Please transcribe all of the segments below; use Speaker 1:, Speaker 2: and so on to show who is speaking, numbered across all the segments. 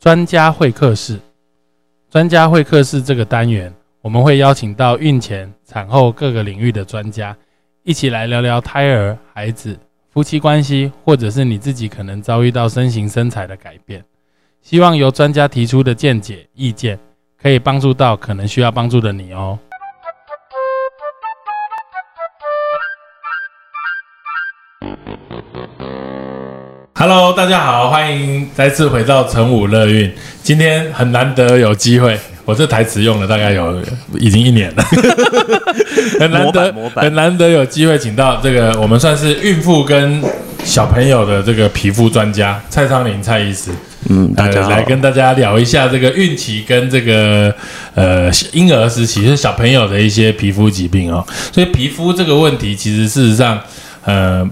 Speaker 1: 专家会客室，专家会客室这个单元，我们会邀请到孕前、产后各个领域的专家，一起来聊聊胎儿、孩子、夫妻关系，或者是你自己可能遭遇到身形身材的改变。希望由专家提出的见解、意见，可以帮助到可能需要帮助的你哦。Hello，大家好，欢迎再次回到成武乐运。今天很难得有机会，我这台词用了大概有已经一年了，很难得很难得有机会请到这个我们算是孕妇跟小朋友的这个皮肤专家蔡昌林蔡医师，
Speaker 2: 嗯，大家
Speaker 1: 来跟大家聊一下这个孕期跟这个呃婴儿时期是小朋友的一些皮肤疾病哦。所以皮肤这个问题，其实事实上呃。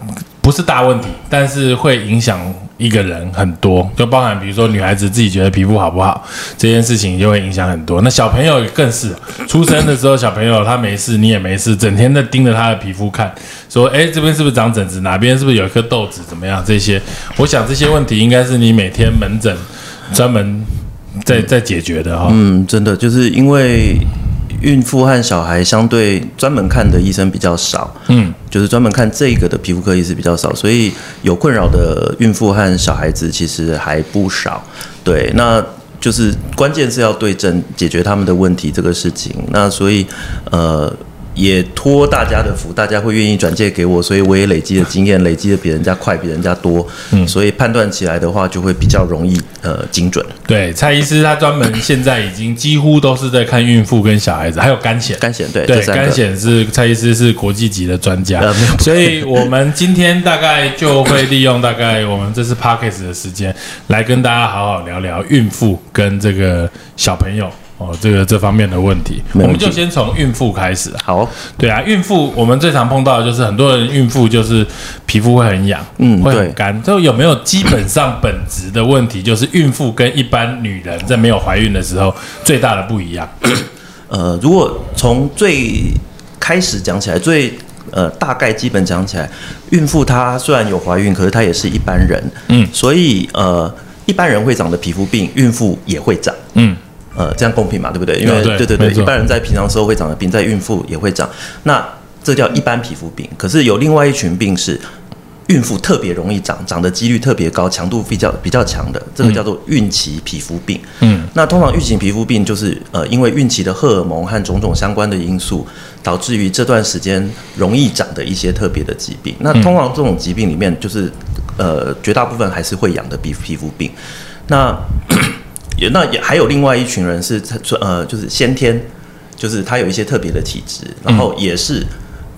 Speaker 1: 不是大问题，但是会影响一个人很多，就包含比如说女孩子自己觉得皮肤好不好这件事情，就会影响很多。那小朋友更是，出生的时候小朋友他没事，你也没事，整天在盯着他的皮肤看，说哎这边是不是长疹子，哪边是不是有一颗痘子，怎么样？这些，我想这些问题应该是你每天门诊专门在在解决的哈。
Speaker 2: 嗯，真的就是因为。孕妇和小孩相对专门看的医生比较少，嗯，就是专门看这个的皮肤科医师比较少，所以有困扰的孕妇和小孩子其实还不少。对，那就是关键是要对症解决他们的问题这个事情。那所以，呃。也托大家的福，大家会愿意转借给我，所以我也累积了经验，累积的比人家快，比人家多，嗯，所以判断起来的话就会比较容易，呃，精准。
Speaker 1: 对，蔡医师他专门现在已经几乎都是在看孕妇跟小孩子，还有肝险，
Speaker 2: 肝险对
Speaker 1: 对，肝险是蔡医师是国际级的专家，所以我们今天大概就会利用大概我们这次 p a r k a s 的时间，来跟大家好好聊聊孕妇跟这个小朋友。哦，这个这方面的问题，我们就先从孕妇开始。
Speaker 2: 好，
Speaker 1: 对啊，孕妇我们最常碰到的就是很多人孕妇就是皮肤会很痒，嗯，会很干。就有没有基本上本质的问题，就是孕妇跟一般女人在没有怀孕的时候最大的不一样？
Speaker 2: 呃，如果从最开始讲起来，最呃大概基本讲起来，孕妇她虽然有怀孕，可是她也是一般人，嗯，所以呃一般人会长的皮肤病，孕妇也会长，嗯。呃，这样公平嘛，对不对？因为对对对，一般人在平常时候会长的病，在孕妇也会长。那这叫一般皮肤病。可是有另外一群病是孕妇特别容易长，长的几率特别高，强度比较比较强的，这个叫做孕期皮肤病。嗯，那通常孕期皮肤病就是呃，因为孕期的荷尔蒙和种种相关的因素，导致于这段时间容易长的一些特别的疾病。那通常这种疾病里面，就是呃，绝大部分还是会痒的皮皮肤病。那也那也还有另外一群人是说呃就是先天，就是他有一些特别的体质，然后也是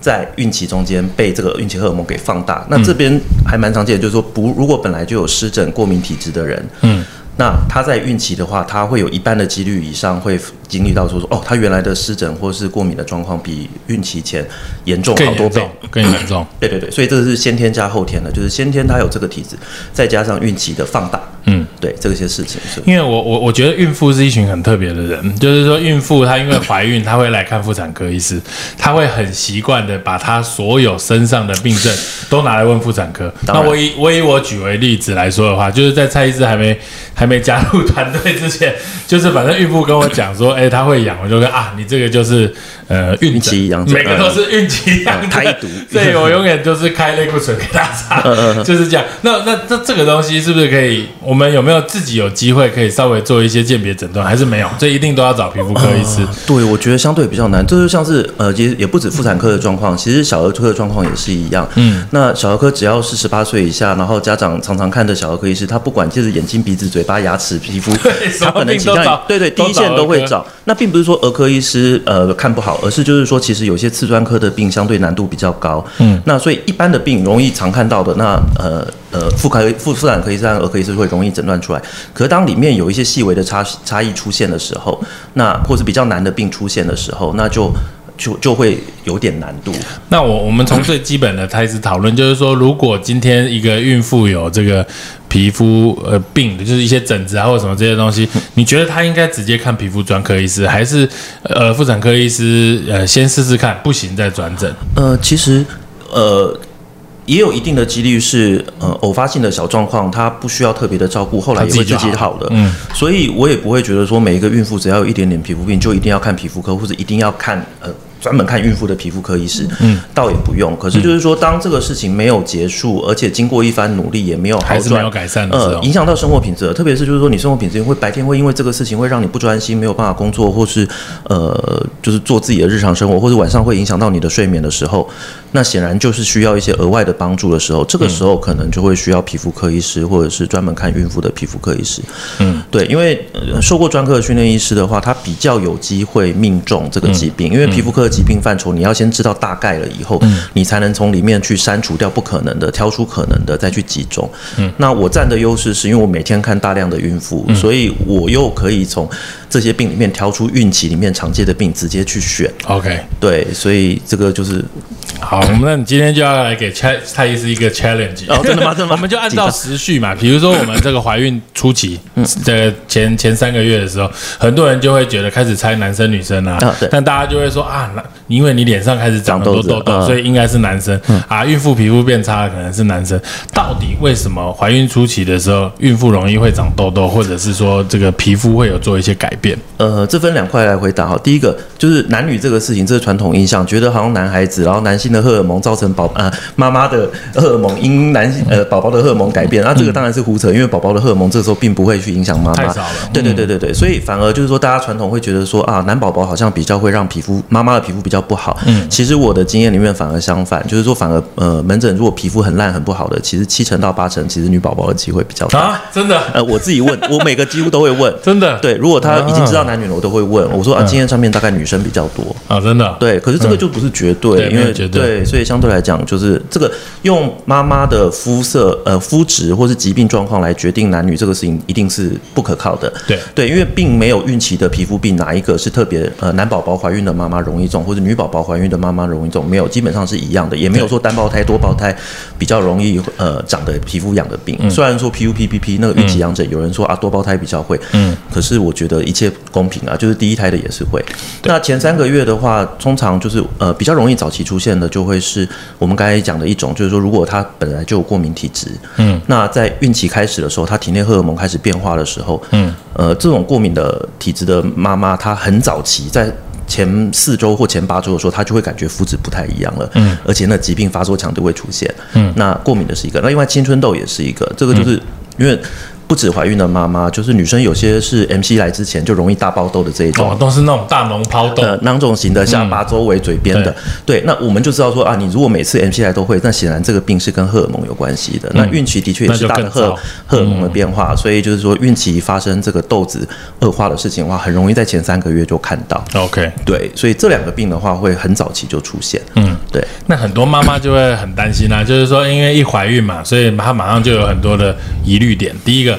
Speaker 2: 在孕期中间被这个孕期荷尔蒙给放大。那这边还蛮常见的，就是说不如果本来就有湿疹过敏体质的人，嗯。那他在孕期的话，他会有一半的几率以上会经历到说说哦，他原来的湿疹或是过敏的状况比孕期前严重好多倍，
Speaker 1: 更严重。
Speaker 2: 对对对，所以这个是先天加后天的，就是先天他有这个体质，再加上孕期的放大，嗯，对这些事情是。
Speaker 1: 因为我我我觉得孕妇是一群很特别的人，就是说孕妇她因为怀孕，她会来看妇产科医师，她会很习惯的把她所有身上的病症都拿来问妇产科。那我以我以我举为例子来说的话，就是在蔡医师还没还。没加入团队之前，就是反正孕妇跟我讲说，哎，她会养，我就说啊，你这个就是呃孕
Speaker 2: 期痒，
Speaker 1: 每个都是孕期痒，
Speaker 2: 胎毒，
Speaker 1: 所以我永远就是开类固醇给她擦，就是这样。那那这这个东西是不是可以？我们有没有自己有机会可以稍微做一些鉴别诊断？还是没有？这一定都要找皮肤科医师。
Speaker 2: 对，我觉得相对比较难。这就像是呃，其实也不止妇产科的状况，其实小儿科的状况也是一样。嗯，那小儿科只要是十八岁以下，然后家长常常看的小儿科医师，他不管就是眼睛、鼻子、嘴巴。牙齿、皮肤，他可能倾向对对，第一线都会找。那并不是说儿科医师呃看不好，而是就是说，其实有些次专科的病相对难度比较高。嗯，那所以一般的病容易常看到的，那呃呃妇科妇妇产科医生、儿科医生会容易诊断出来。可是当里面有一些细微的差差异出现的时候，那或是比较难的病出现的时候，那就。就就会有点难度。
Speaker 1: 那我我们从最基本的开始讨论，就是说，如果今天一个孕妇有这个皮肤呃病，就是一些疹子啊或者什么这些东西，你觉得她应该直接看皮肤专科医师，还是呃妇产科医师呃先试试看，不行再转诊？
Speaker 2: 呃，其实呃。也有一定的几率是呃偶发性的小状况，她不需要特别的照顾，后来也会自己好的。嗯，所以我也不会觉得说每一个孕妇只要有一点点皮肤病就一定要看皮肤科，或者一定要看呃。专门看孕妇的皮肤科医师，嗯，倒也不用。可是就是说，当这个事情没有结束，而且经过一番努力也没有好转，
Speaker 1: 没有改善，呃，
Speaker 2: 影响到生活品质。特别是就是说，你生活品质会白天会因为这个事情会让你不专心，没有办法工作，或是呃，就是做自己的日常生活，或者晚上会影响到你的睡眠的时候，那显然就是需要一些额外的帮助的时候。这个时候可能就会需要皮肤科医师，或者是专门看孕妇的皮肤科医师。嗯，对，因为受过专科的训练医师的话，他比较有机会命中这个疾病，因为皮肤科的。疾病范畴，你要先知道大概了以后，你才能从里面去删除掉不可能的，挑出可能的，再去集中。嗯，那我占的优势是因为我每天看大量的孕妇，所以我又可以从这些病里面挑出孕期里面常见的病，直接去选。
Speaker 1: OK，
Speaker 2: 对，所以这个就是
Speaker 1: 好。我们那你今天就要来给蔡蔡医师一个 challenge，
Speaker 2: 哦，真的吗？真的吗？
Speaker 1: 我们就按照时序嘛，比如说我们这个怀孕初期，这个前前三个月的时候，很多人就会觉得开始猜男生女生啊，但大家就会说啊。因为你脸上开始长很多痘痘，所以应该是男生啊。孕妇皮肤变差可能是男生。到底为什么怀孕初期的时候，孕妇容易会长痘痘，或者是说这个皮肤会有做一些改变？
Speaker 2: 呃，这分两块来回答哈。第一个就是男女这个事情，这是传统印象，觉得好像男孩子，然后男性的荷尔蒙造成宝啊妈妈的荷尔蒙因男性呃宝宝的荷尔蒙改变，那这个当然是胡扯，因为宝宝的荷尔蒙这时候并不会去影响妈妈。
Speaker 1: 太少了。
Speaker 2: 对对对对对，所以反而就是说，大家传统会觉得说啊，男宝宝好像比较会让皮肤妈妈的皮肤比较不好。嗯，其实我的经验里面反而相反，就是说反而呃门诊如果皮肤很烂很不好的，其实七成到八成其实女宝宝的机会比较大。
Speaker 1: 啊，真的？
Speaker 2: 呃，我自己问，我每个几乎都会问，
Speaker 1: 真的。
Speaker 2: 对，如果他已经知道男女了，我都会问。我说啊，经验上面大概女生比较多
Speaker 1: 啊，真的。
Speaker 2: 对，可是这个就不是绝对，因为对，所以相对来讲，就是这个用妈妈的肤色、呃肤质或是疾病状况来决定男女这个事情，一定是不可靠的。
Speaker 1: 对
Speaker 2: 对，因为并没有孕期的皮肤病哪一个是特别呃男宝宝怀孕的妈妈容易中，或者女宝宝怀孕的妈妈容易中，没有，基本上是一样的，也没有说单胞胎、多胞胎比较容易呃长的皮肤痒的病。虽然说 PUPPP 那个孕期痒疹，有人说啊多胞胎比较会，嗯，可是我觉得一切公平啊，就是第一胎的也是会。那前三个月的话，通常就是呃比较容易早期出现的，就会是我们刚才讲的一种，就是说如果他本来就有过敏体质，嗯，那在孕期开始的时候，他体内荷尔蒙开始变化的时候，嗯，呃这种过敏的体质的妈妈，她很早期在。前四周或前八周的时候，她就会感觉肤质不太一样了，嗯，而且那疾病发作强度会出现，嗯，那过敏的是一个，那另外青春痘也是一个，这个就是因为。不止怀孕的妈妈，就是女生有些是 M C 来之前就容易大爆痘的这一种，
Speaker 1: 都是那种大脓泡痘，呃，
Speaker 2: 囊肿型的，下巴周围、嘴边的。对，那我们就知道说啊，你如果每次 M C 来都会，那显然这个病是跟荷尔蒙有关系的。那孕期的确也是大的荷荷尔蒙的变化，所以就是说孕期发生这个痘子恶化的事情的话，很容易在前三个月就看到。
Speaker 1: OK，
Speaker 2: 对，所以这两个病的话会很早期就出现。嗯，对。
Speaker 1: 那很多妈妈就会很担心啊，就是说因为一怀孕嘛，所以她马上就有很多的疑虑点。第一个，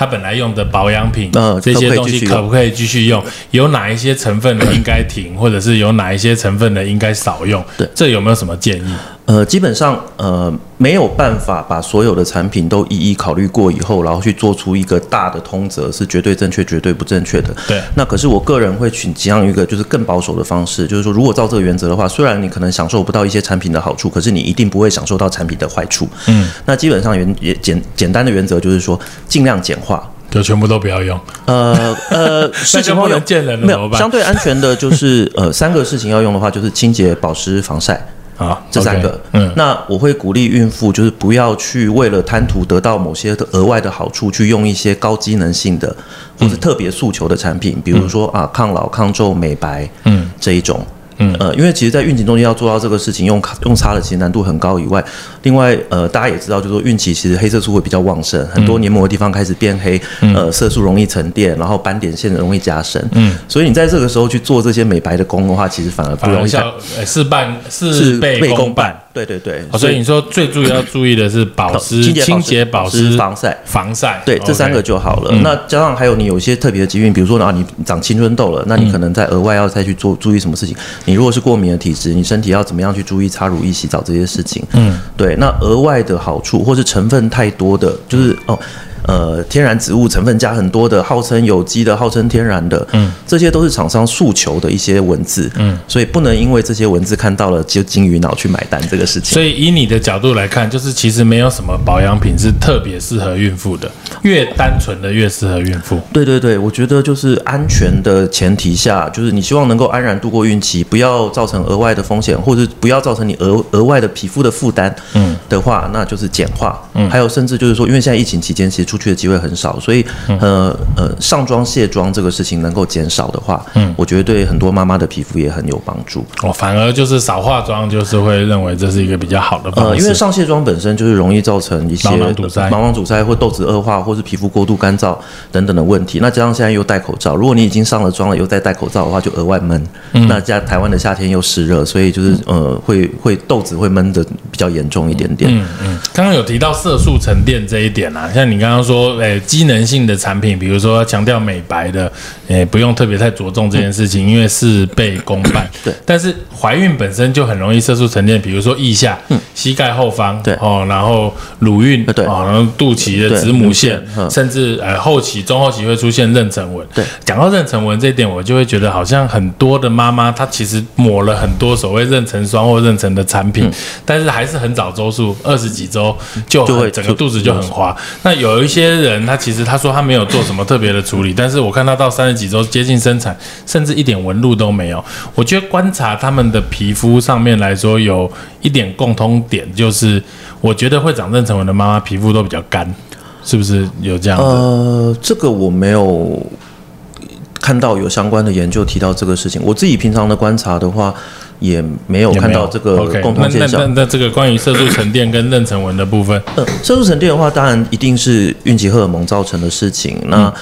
Speaker 1: 她本来用的保养品，这些东西可不可以继续用？有哪一些成分的应该停，或者是有哪一些成分的应该少用？
Speaker 2: 对，
Speaker 1: 这有没有什么建议？
Speaker 2: 呃，基本上呃没有办法把所有的产品都一一考虑过以后，然后去做出一个大的通则，是绝对正确、绝对不正确的。
Speaker 1: 对。
Speaker 2: 那可是我个人会倾向于一个就是更保守的方式，就是说，如果照这个原则的话，虽然你可能享受不到一些产品的好处，可是你一定不会享受到产品的坏处。嗯。那基本上原也简简单的原则就是说，尽量简化。
Speaker 1: 就全部都不要用。
Speaker 2: 呃呃，事情
Speaker 1: 不能见人
Speaker 2: 没有相对安全的，就是 呃三个事情要用的话，就是清洁、保湿、防晒啊，这三个。嗯，那我会鼓励孕妇，就是不要去为了贪图得到某些的额外的好处，去用一些高机能性的或者特别诉求的产品，比如说啊抗老、抗皱、美白，嗯。这一种。嗯呃，因为其实，在孕期中间要做到这个事情，用用擦的其实难度很高。以外，另外呃，大家也知道，就是说孕期其实黑色素会比较旺盛，很多黏膜的地方开始变黑，呃，色素容易沉淀，然后斑点线容易加深。嗯，所以你在这个时候去做这些美白的功的话，其实反而不容易。
Speaker 1: 事半事倍功半。
Speaker 2: 对对对，
Speaker 1: 所以你说最注意要注意的是保 湿、清洁、保湿、
Speaker 2: 防晒、
Speaker 1: 防晒，
Speaker 2: 对这三个就好了。那加上还有你有一些特别的疾病，比如说啊，你长青春痘了，那你可能在额外要再去做注意什么事情？你如果是过敏的体质，你身体要怎么样去注意擦乳液、洗澡这些事情？嗯，对。那额外的好处或是成分太多的，就是哦。呃天然植物成分加很多的，号称有机的，号称天然的，嗯，这些都是厂商诉求的一些文字，嗯，所以不能因为这些文字看到了就金鱼脑去买单这个事情。
Speaker 1: 所以以你的角度来看，就是其实没有什么保养品是特别适合孕妇的，越单纯的越适合孕妇。
Speaker 2: 对对对，我觉得就是安全的前提下，就是你希望能够安然度过孕期，不要造成额外的风险，或者不要造成你额额外的皮肤的负担，嗯，的话，那就是简化。嗯，还有甚至就是说，因为现在疫情期间，其实出去的机会很少，所以呃呃，上妆卸妆这个事情能够减少的话，嗯，我觉得对很多妈妈的皮肤也很有帮助。
Speaker 1: 哦，反而就是少化妆，就是会认为这是一个比较好的方式。
Speaker 2: 呃，因为上卸妆本身就是容易造成一些
Speaker 1: 毛囊堵塞
Speaker 2: 毛囊堵塞或痘子恶化，或是皮肤过度干燥等等的问题。那加上现在又戴口罩，如果你已经上了妆了，又再戴口罩的话，就额外闷。那加台湾的夏天又湿热，所以就是呃，会会痘子会闷的比较严重一点点。
Speaker 1: 嗯嗯，刚刚有提到色素沉淀这一点啊，像你刚刚说，诶，机能性的产品，比如说强调美白的，诶，不用特别太着重这件事情，因为事倍功半。
Speaker 2: 对，
Speaker 1: 但是怀孕本身就很容易色素沉淀，比如说腋下、膝盖后方，
Speaker 2: 对。
Speaker 1: 哦，然后乳晕，
Speaker 2: 对。
Speaker 1: 哦，然后肚脐的子母线
Speaker 2: 嗯，
Speaker 1: 甚至呃后期、中后期会出现妊娠纹。
Speaker 2: 对，
Speaker 1: 讲到妊娠纹这一点，我就会觉得好像很多的妈妈她其实抹了很多所谓妊娠霜或妊娠的产品，但是还是很早周数，二十几周就
Speaker 2: 就会
Speaker 1: 整个肚子就很滑。那有一些人，他其实他说他没有做什么特别的处理，但是我看他到三十几周接近生产，甚至一点纹路都没有。我觉得观察他们的皮肤上面来说，有一点共通点，就是我觉得会长妊娠纹的妈妈皮肤都比较干，是不是有这样的？
Speaker 2: 呃，这个我没有看到有相关的研究提到这个事情。我自己平常的观察的话，也没有看到这个共
Speaker 1: 那那那
Speaker 2: 同现象。
Speaker 1: 那这个关于色素沉淀跟妊娠纹的部分，
Speaker 2: 呃，色素沉淀的话，当然一定是孕期荷尔蒙造成的事情。那、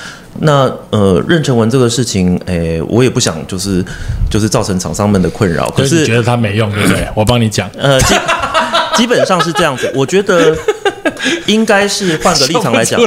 Speaker 2: 那呃，妊娠纹这个事情，诶，我也不想就是就是造成厂商们的困扰。可是
Speaker 1: 你觉得它没用，对不对？我帮你讲。
Speaker 2: 呃，基 基本上是这样子。我觉得应该是换个立场来讲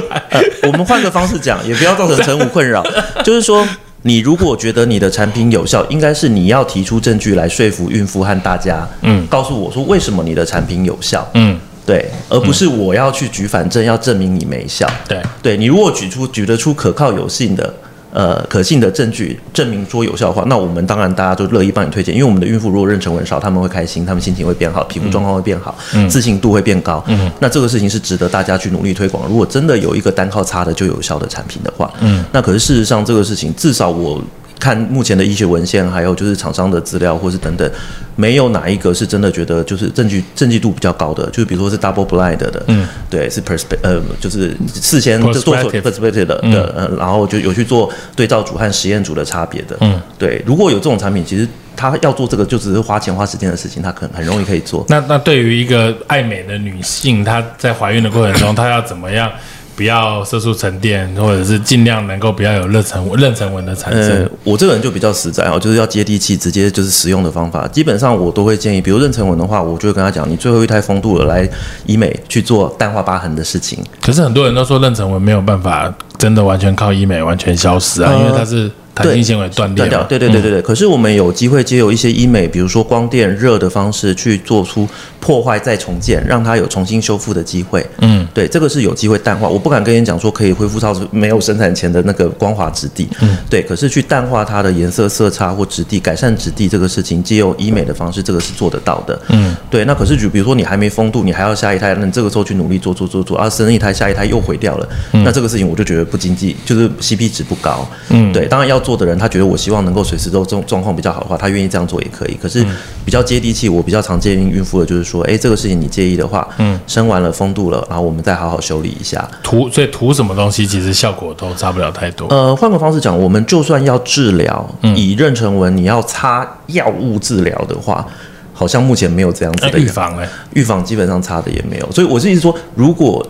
Speaker 2: 我们换个方式讲，也不要造成陈武困扰。就是说，你如果觉得你的产品有效，应该是你要提出证据来说服孕妇和大家，
Speaker 1: 嗯
Speaker 2: 告诉我说为什么你的产品有效，
Speaker 1: 嗯，
Speaker 2: 对，而不是我要去举反证，要证明你没效。
Speaker 1: 对，
Speaker 2: 对你如果举出举得出可靠有信的。呃，可信的证据证明说有效的话，那我们当然大家都乐意帮你推荐，因为我们的孕妇如果妊娠纹少，他们会开心，他们心情会变好，皮肤状况会变好，自信度会变高。嗯，那这个事情是值得大家去努力推广。如果真的有一个单靠擦的就有效的产品的话，嗯，那可是事实上这个事情，至少我看目前的医学文献，还有就是厂商的资料，或是等等，没有哪一个是真的觉得就是证据证据度比较高的，就是比如说是 double blind 的，嗯，对，是 perspe 呃，就是事先就做出
Speaker 1: Prospective
Speaker 2: perspective 的的，呃，然后就有去做对照组和实验组的差别的，嗯，对，如果有这种产品，其实他要做这个就只是花钱花时间的事情，他可能很容易可以做。
Speaker 1: 那那对于一个爱美的女性，她在怀孕的过程中，她要怎么样不要色素沉淀，或者是尽量能够不要有妊娠纹妊娠纹的产生
Speaker 2: 呃？，我这个人就比较实在哦，就是要接地气，直接就是使用的方法。基本上我都会建议，比如妊娠纹的话，我就会跟他讲，你最后一胎风度了，来医美去做淡化疤痕的事情。
Speaker 1: 可是很多人都说妊娠纹没有办法真的完全靠医美完全消失啊，
Speaker 2: 呃
Speaker 1: 因为它是弹性纤维断裂
Speaker 2: 断掉，
Speaker 1: 嘛。
Speaker 2: 对对对对对。可是我们有机会借由一些医美，比如说光电、热的方式去做出破坏再重建，让它有重新修复的机会。
Speaker 1: 嗯，
Speaker 2: 对，这个是有机会淡化。我不敢跟你讲说可以恢复到没有生产前的那个光滑质地。嗯，对。可是去淡化它的颜色、色差或质地，改善质地这个事情，借由医美的方式，这个是做得到的。
Speaker 1: 嗯，
Speaker 2: 对。那可是就比如说你还没风度，你还要下一胎，那你这个时候去努力做做做做，啊，生一胎下一胎又毁掉了，那这个事情我就觉得不经济，就是 CP 值不高。
Speaker 1: 嗯
Speaker 2: 对。当然要做的人，他觉得我希望能够随时都状状况比较好的话，他愿意这样做也可以。可是比较接地气，我比较常建议孕妇的就是说，哎，这个事情你介意的话，嗯，生完了风度了，然后我们再好好修理一下。
Speaker 1: 涂所以涂什么东西其实效果都差不了太多。
Speaker 2: 呃，换个方式讲，我们就算要治疗，以妊娠纹你要擦药物治疗的话，好像目前没有这样子的
Speaker 1: 预防哎，
Speaker 2: 预防基本上差的也没有，所以我是意思说，如果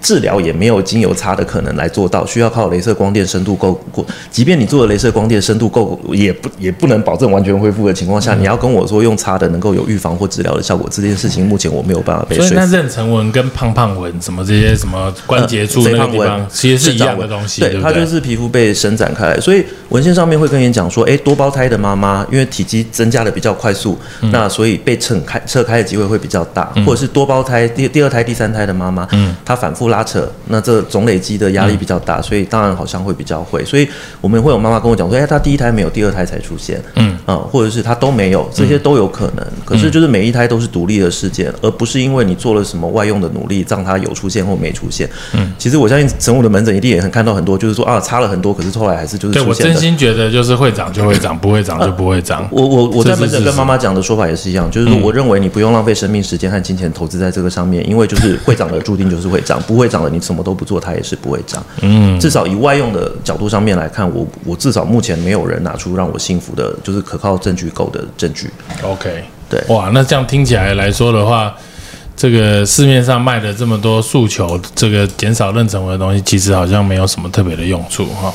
Speaker 2: 治疗也没有精油擦的可能来做到，需要靠镭射光电深度够过，即便你做的镭射光电深度够，也不也不能保证完全恢复的情况下，
Speaker 1: 嗯
Speaker 2: 你要跟我说用擦的能够有预防或治疗的效果，这件事情目前我没有办法被
Speaker 1: 所以那。妊娠纹跟胖胖纹什么这些什么关节处
Speaker 2: 呃肥胖纹
Speaker 1: 那个地方，其实是一样的东西，
Speaker 2: 对？它就是皮肤被伸展开来，所以文献上面会跟你讲说，哎，多胞胎的妈妈因为体积增加的比较快速，那所以被撑开侧开的机会会比较大，或者是多胞胎第第二胎、第三胎的妈妈，嗯，她反复拉扯，那这总累积的压力比较大，所以当然好像会比较会，所以我们会有妈妈跟我讲说，哎，她第一胎没有，第二胎才出现，嗯，啊，或者是她都没有，这些都有可能，可是就是每一胎都是独立的事件，而不是因为你做了什么外用的努力让它有出现或没出现，嗯，其实我相信神武的门诊一定也很看到很多，就是说啊，差了很多，可是后来还是就是
Speaker 1: 对我真心觉得就是会长就会长，不会长就不会长。
Speaker 2: 我我我在门诊跟妈妈讲的说法也是一样，就是说我认为你不用浪费生命、时间和金钱投资在这个上面，因为就是会长的注定就是会长，不 会涨的你什么都不做，它也是不会涨。嗯，至少以外用的角度上面来看，我我至少目前没有人拿出让我信服的，就是可靠证据够的证据。
Speaker 1: OK，
Speaker 2: 对，
Speaker 1: 哇，那这样听起来来说的话，这个市面上卖的这么多诉求，这个减少妊娠纹的东西，其实好像没有什么特别的用处哈。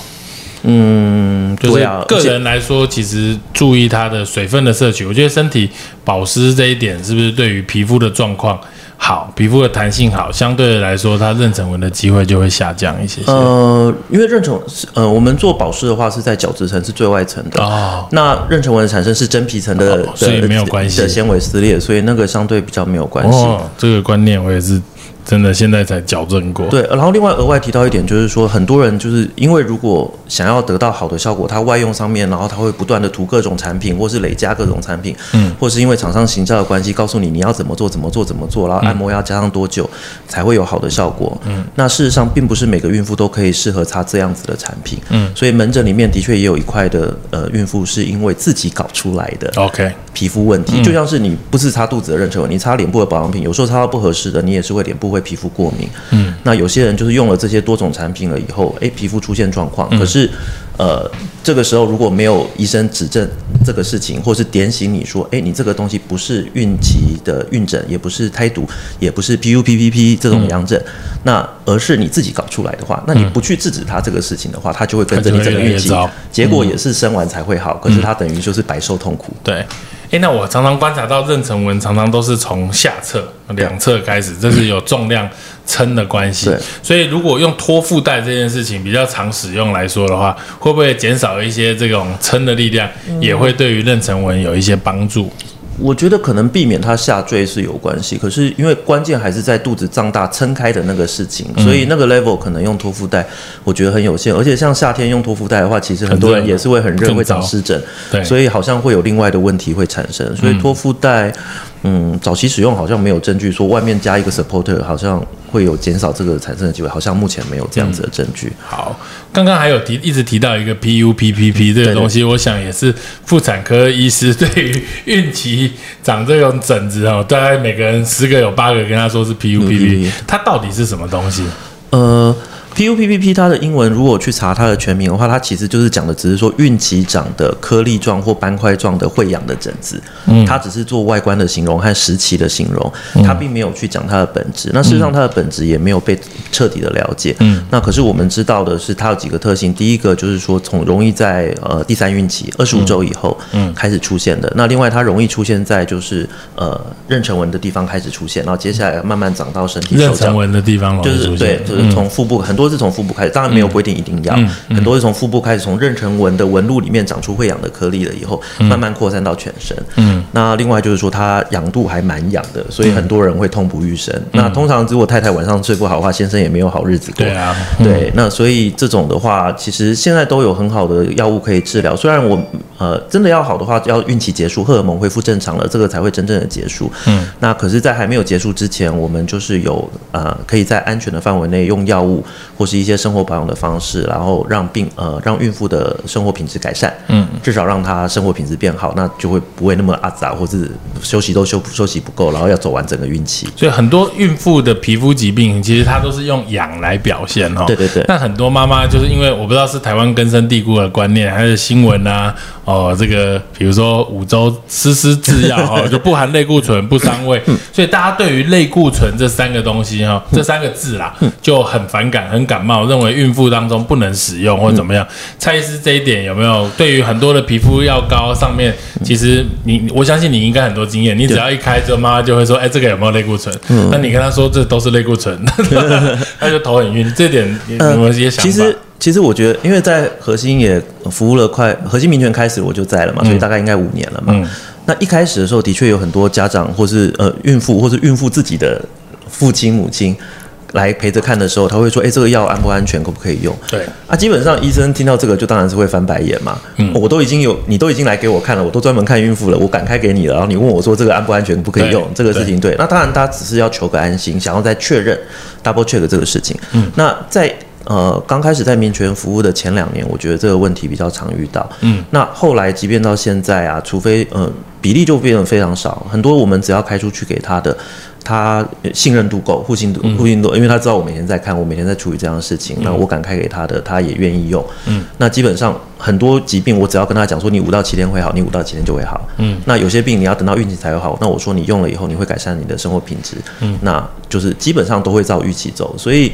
Speaker 2: 嗯，
Speaker 1: 就是个人来说，其实注意它的水分的摄取，我觉得身体保湿这一点是不是对于皮肤的状况好，皮肤的弹性好，相对来说，它妊娠纹的机会就会下降一些。
Speaker 2: 呃，因为妊娠呃，我们做保湿的话是在角质层是最外层的哦，那妊娠纹产生是真皮层的，
Speaker 1: 所以没有关系
Speaker 2: 的纤维撕裂，所以那个相对比较没有关系。哦，
Speaker 1: 这个观念我也是。真的现在才矫正过。
Speaker 2: 对，然后另外额外提到一点，就是说很多人就是因为如果想要得到好的效果，他外用上面，然后他会不断的涂各种产品，或是累加各种产品，嗯，或是因为厂商行销的关系，告诉你你要怎么做怎么做怎么做，然后按摩要加上多久才会有好的效果，嗯，那事实上并不是每个孕妇都可以适合擦这样子的产品，嗯，所以门诊里面的确也有一块的呃孕妇是因为自己搞出来的
Speaker 1: ，OK，
Speaker 2: 皮肤问题，就像是你不是擦肚子的妊娠纹，你擦脸部的保养品，有时候擦到不合适的，你也是会脸部。会皮肤过敏，嗯，那有些人就是用了这些多种产品了以后，哎，皮肤出现状况，可是，呃，这个时候如果没有医生指正这个事情，或是点醒你说，哎，你这个东西不是孕期的孕疹，也不是胎毒，也不是 PUPPP 这种阳症，那而是你自己搞出来的话，那你不去制止它这个事情的话，它就会跟着你整个孕期，结果也是生完才会好，可是它等于就是白受痛苦，
Speaker 1: 对。哎，那我常常观察到妊娠纹常常都是从下侧两侧开始，这是有重量撑的关系。所以如果用托腹带这件事情比较常使用来说的话，会不会减少一些这种撑的力量，也会对于妊娠纹有一些帮助？
Speaker 2: 我觉得可能避免它下坠是有关系，可是因为关键还是在肚子胀大撑开的那个事情，所以那个 level 可能用托腹带，我觉得很有限。而且像夏天用托腹带的话，其实很多人也是会很热，会长湿疹，
Speaker 1: 对，
Speaker 2: 所以好像会有另外的问题会产生。所以托腹带。嗯，早期使用好像没有证据说外面加一个 supporter 好像会有减少这个产生的机会，好像目前没有这样子的证据。
Speaker 1: 好，刚刚还有提一直提到一个 PUPPP 这个东西，我想也是妇产科医师对于孕期长这种疹子哦，大概每个人十个有八个跟他说是 PUPP，它到底是什么东西？呃。
Speaker 2: PUPPP 它的英文如果去查它的全名的话，它其实就是讲的只是说孕期长的颗粒状或斑块状的会痒的疹子，嗯，它只是做外观的形容和时期的形容，它并没有去讲它的本质。那事实上它的本质也没有被彻底的了解，嗯，那可是我们知道的是它有几个特性，第一个就是说从容易在呃第三孕期二十五周以后，嗯，开始出现的。那另外它容易出现在就是呃妊娠纹的地方开始出现，然后接下来慢慢长到身体。
Speaker 1: 妊娠纹的地方
Speaker 2: 就是对，就是从腹部很多。都是从腹部开始，当然没有规定一定要，很多是从腹部开始，从妊娠纹的纹路里面长出会痒的颗粒了以后，慢慢扩散到全身。嗯，那另外就是说它痒度还蛮痒的，所以很多人会痛不欲生。那通常如果太太晚上睡不好的话，先生也没有好日子过。
Speaker 1: 对啊，
Speaker 2: 对，那所以这种的话，其实现在都有很好的药物可以治疗。虽然我呃真的要好的话，要孕期结束，荷尔蒙恢复正常了，这个才会真正的结束。嗯，那可是，在还没有结束之前，我们就是有呃可以在安全的范围内用药物。或是一些生活保养的方式，然后让病呃让孕妇的生活品质改善，嗯，至少让她生活品质变好，那就会不会那么阿杂，或是休息都休休息不够，然后要走完整个孕期。
Speaker 1: 所以很多孕妇的皮肤疾病，其实它都是用痒来表现哦。
Speaker 2: 对对对。
Speaker 1: 那很多妈妈就是因为我不知道是台湾根深蒂固的观念，还是新闻啊，哦，这个比如说五洲丝丝制药哈，就不含类固醇，不伤胃，所以大家对于类固醇这三个东西哈，这三个字啦，就很反感，很。感冒认为孕妇当中不能使用或怎么样？蔡医师这一点有没有对于很多的皮肤要膏上面，其实你我相信你应该很多经验。你只要一开之后，妈妈就会说：“哎，这个有没有类固醇？”那你跟他说这都是类固醇，他就头很晕。这点有没有一些想法？
Speaker 2: 其实我觉得，因为在核心也服务了快，核心民权开始我就在了嘛，所以大概应该五年了嘛。
Speaker 1: 嗯
Speaker 2: 那一开始的时候，的确有很多家长或是呃孕妇或是孕妇自己的父亲母亲来陪着看的时候，他会说：“哎，这个药安不安全，可不可以用？”
Speaker 1: 对，
Speaker 2: 啊，基本上医生听到这个就当然是会翻白眼嘛。嗯，我都已经有，你都已经来给我看了，我都专门看孕妇了，我敢开给你了，然后你问我说这个安不安全，不可以用这个事情，对，那当然他只是要求个安心，想要再确认 double check 这个事情。嗯，那在呃刚开始在民权服务的前两年，我觉得这个问题比较常遇到。
Speaker 1: 嗯，
Speaker 2: 那后来即便到现在啊，除非呃比例就变得非常少，很多我们只要开出去给他的。他信任度够，互信度互信度，因为他知道我每天在看，我每天在处理这样的事情，那我敢开给他的，他也愿意用。嗯，那基本上很多疾病，我只要跟他讲说，你五到七天会好，你五到七天就会好。嗯，那有些病你要等到运气才会好，那我说你用了以后，你会改善你的生活品质。嗯，那就是基本上都会照预期走，所以。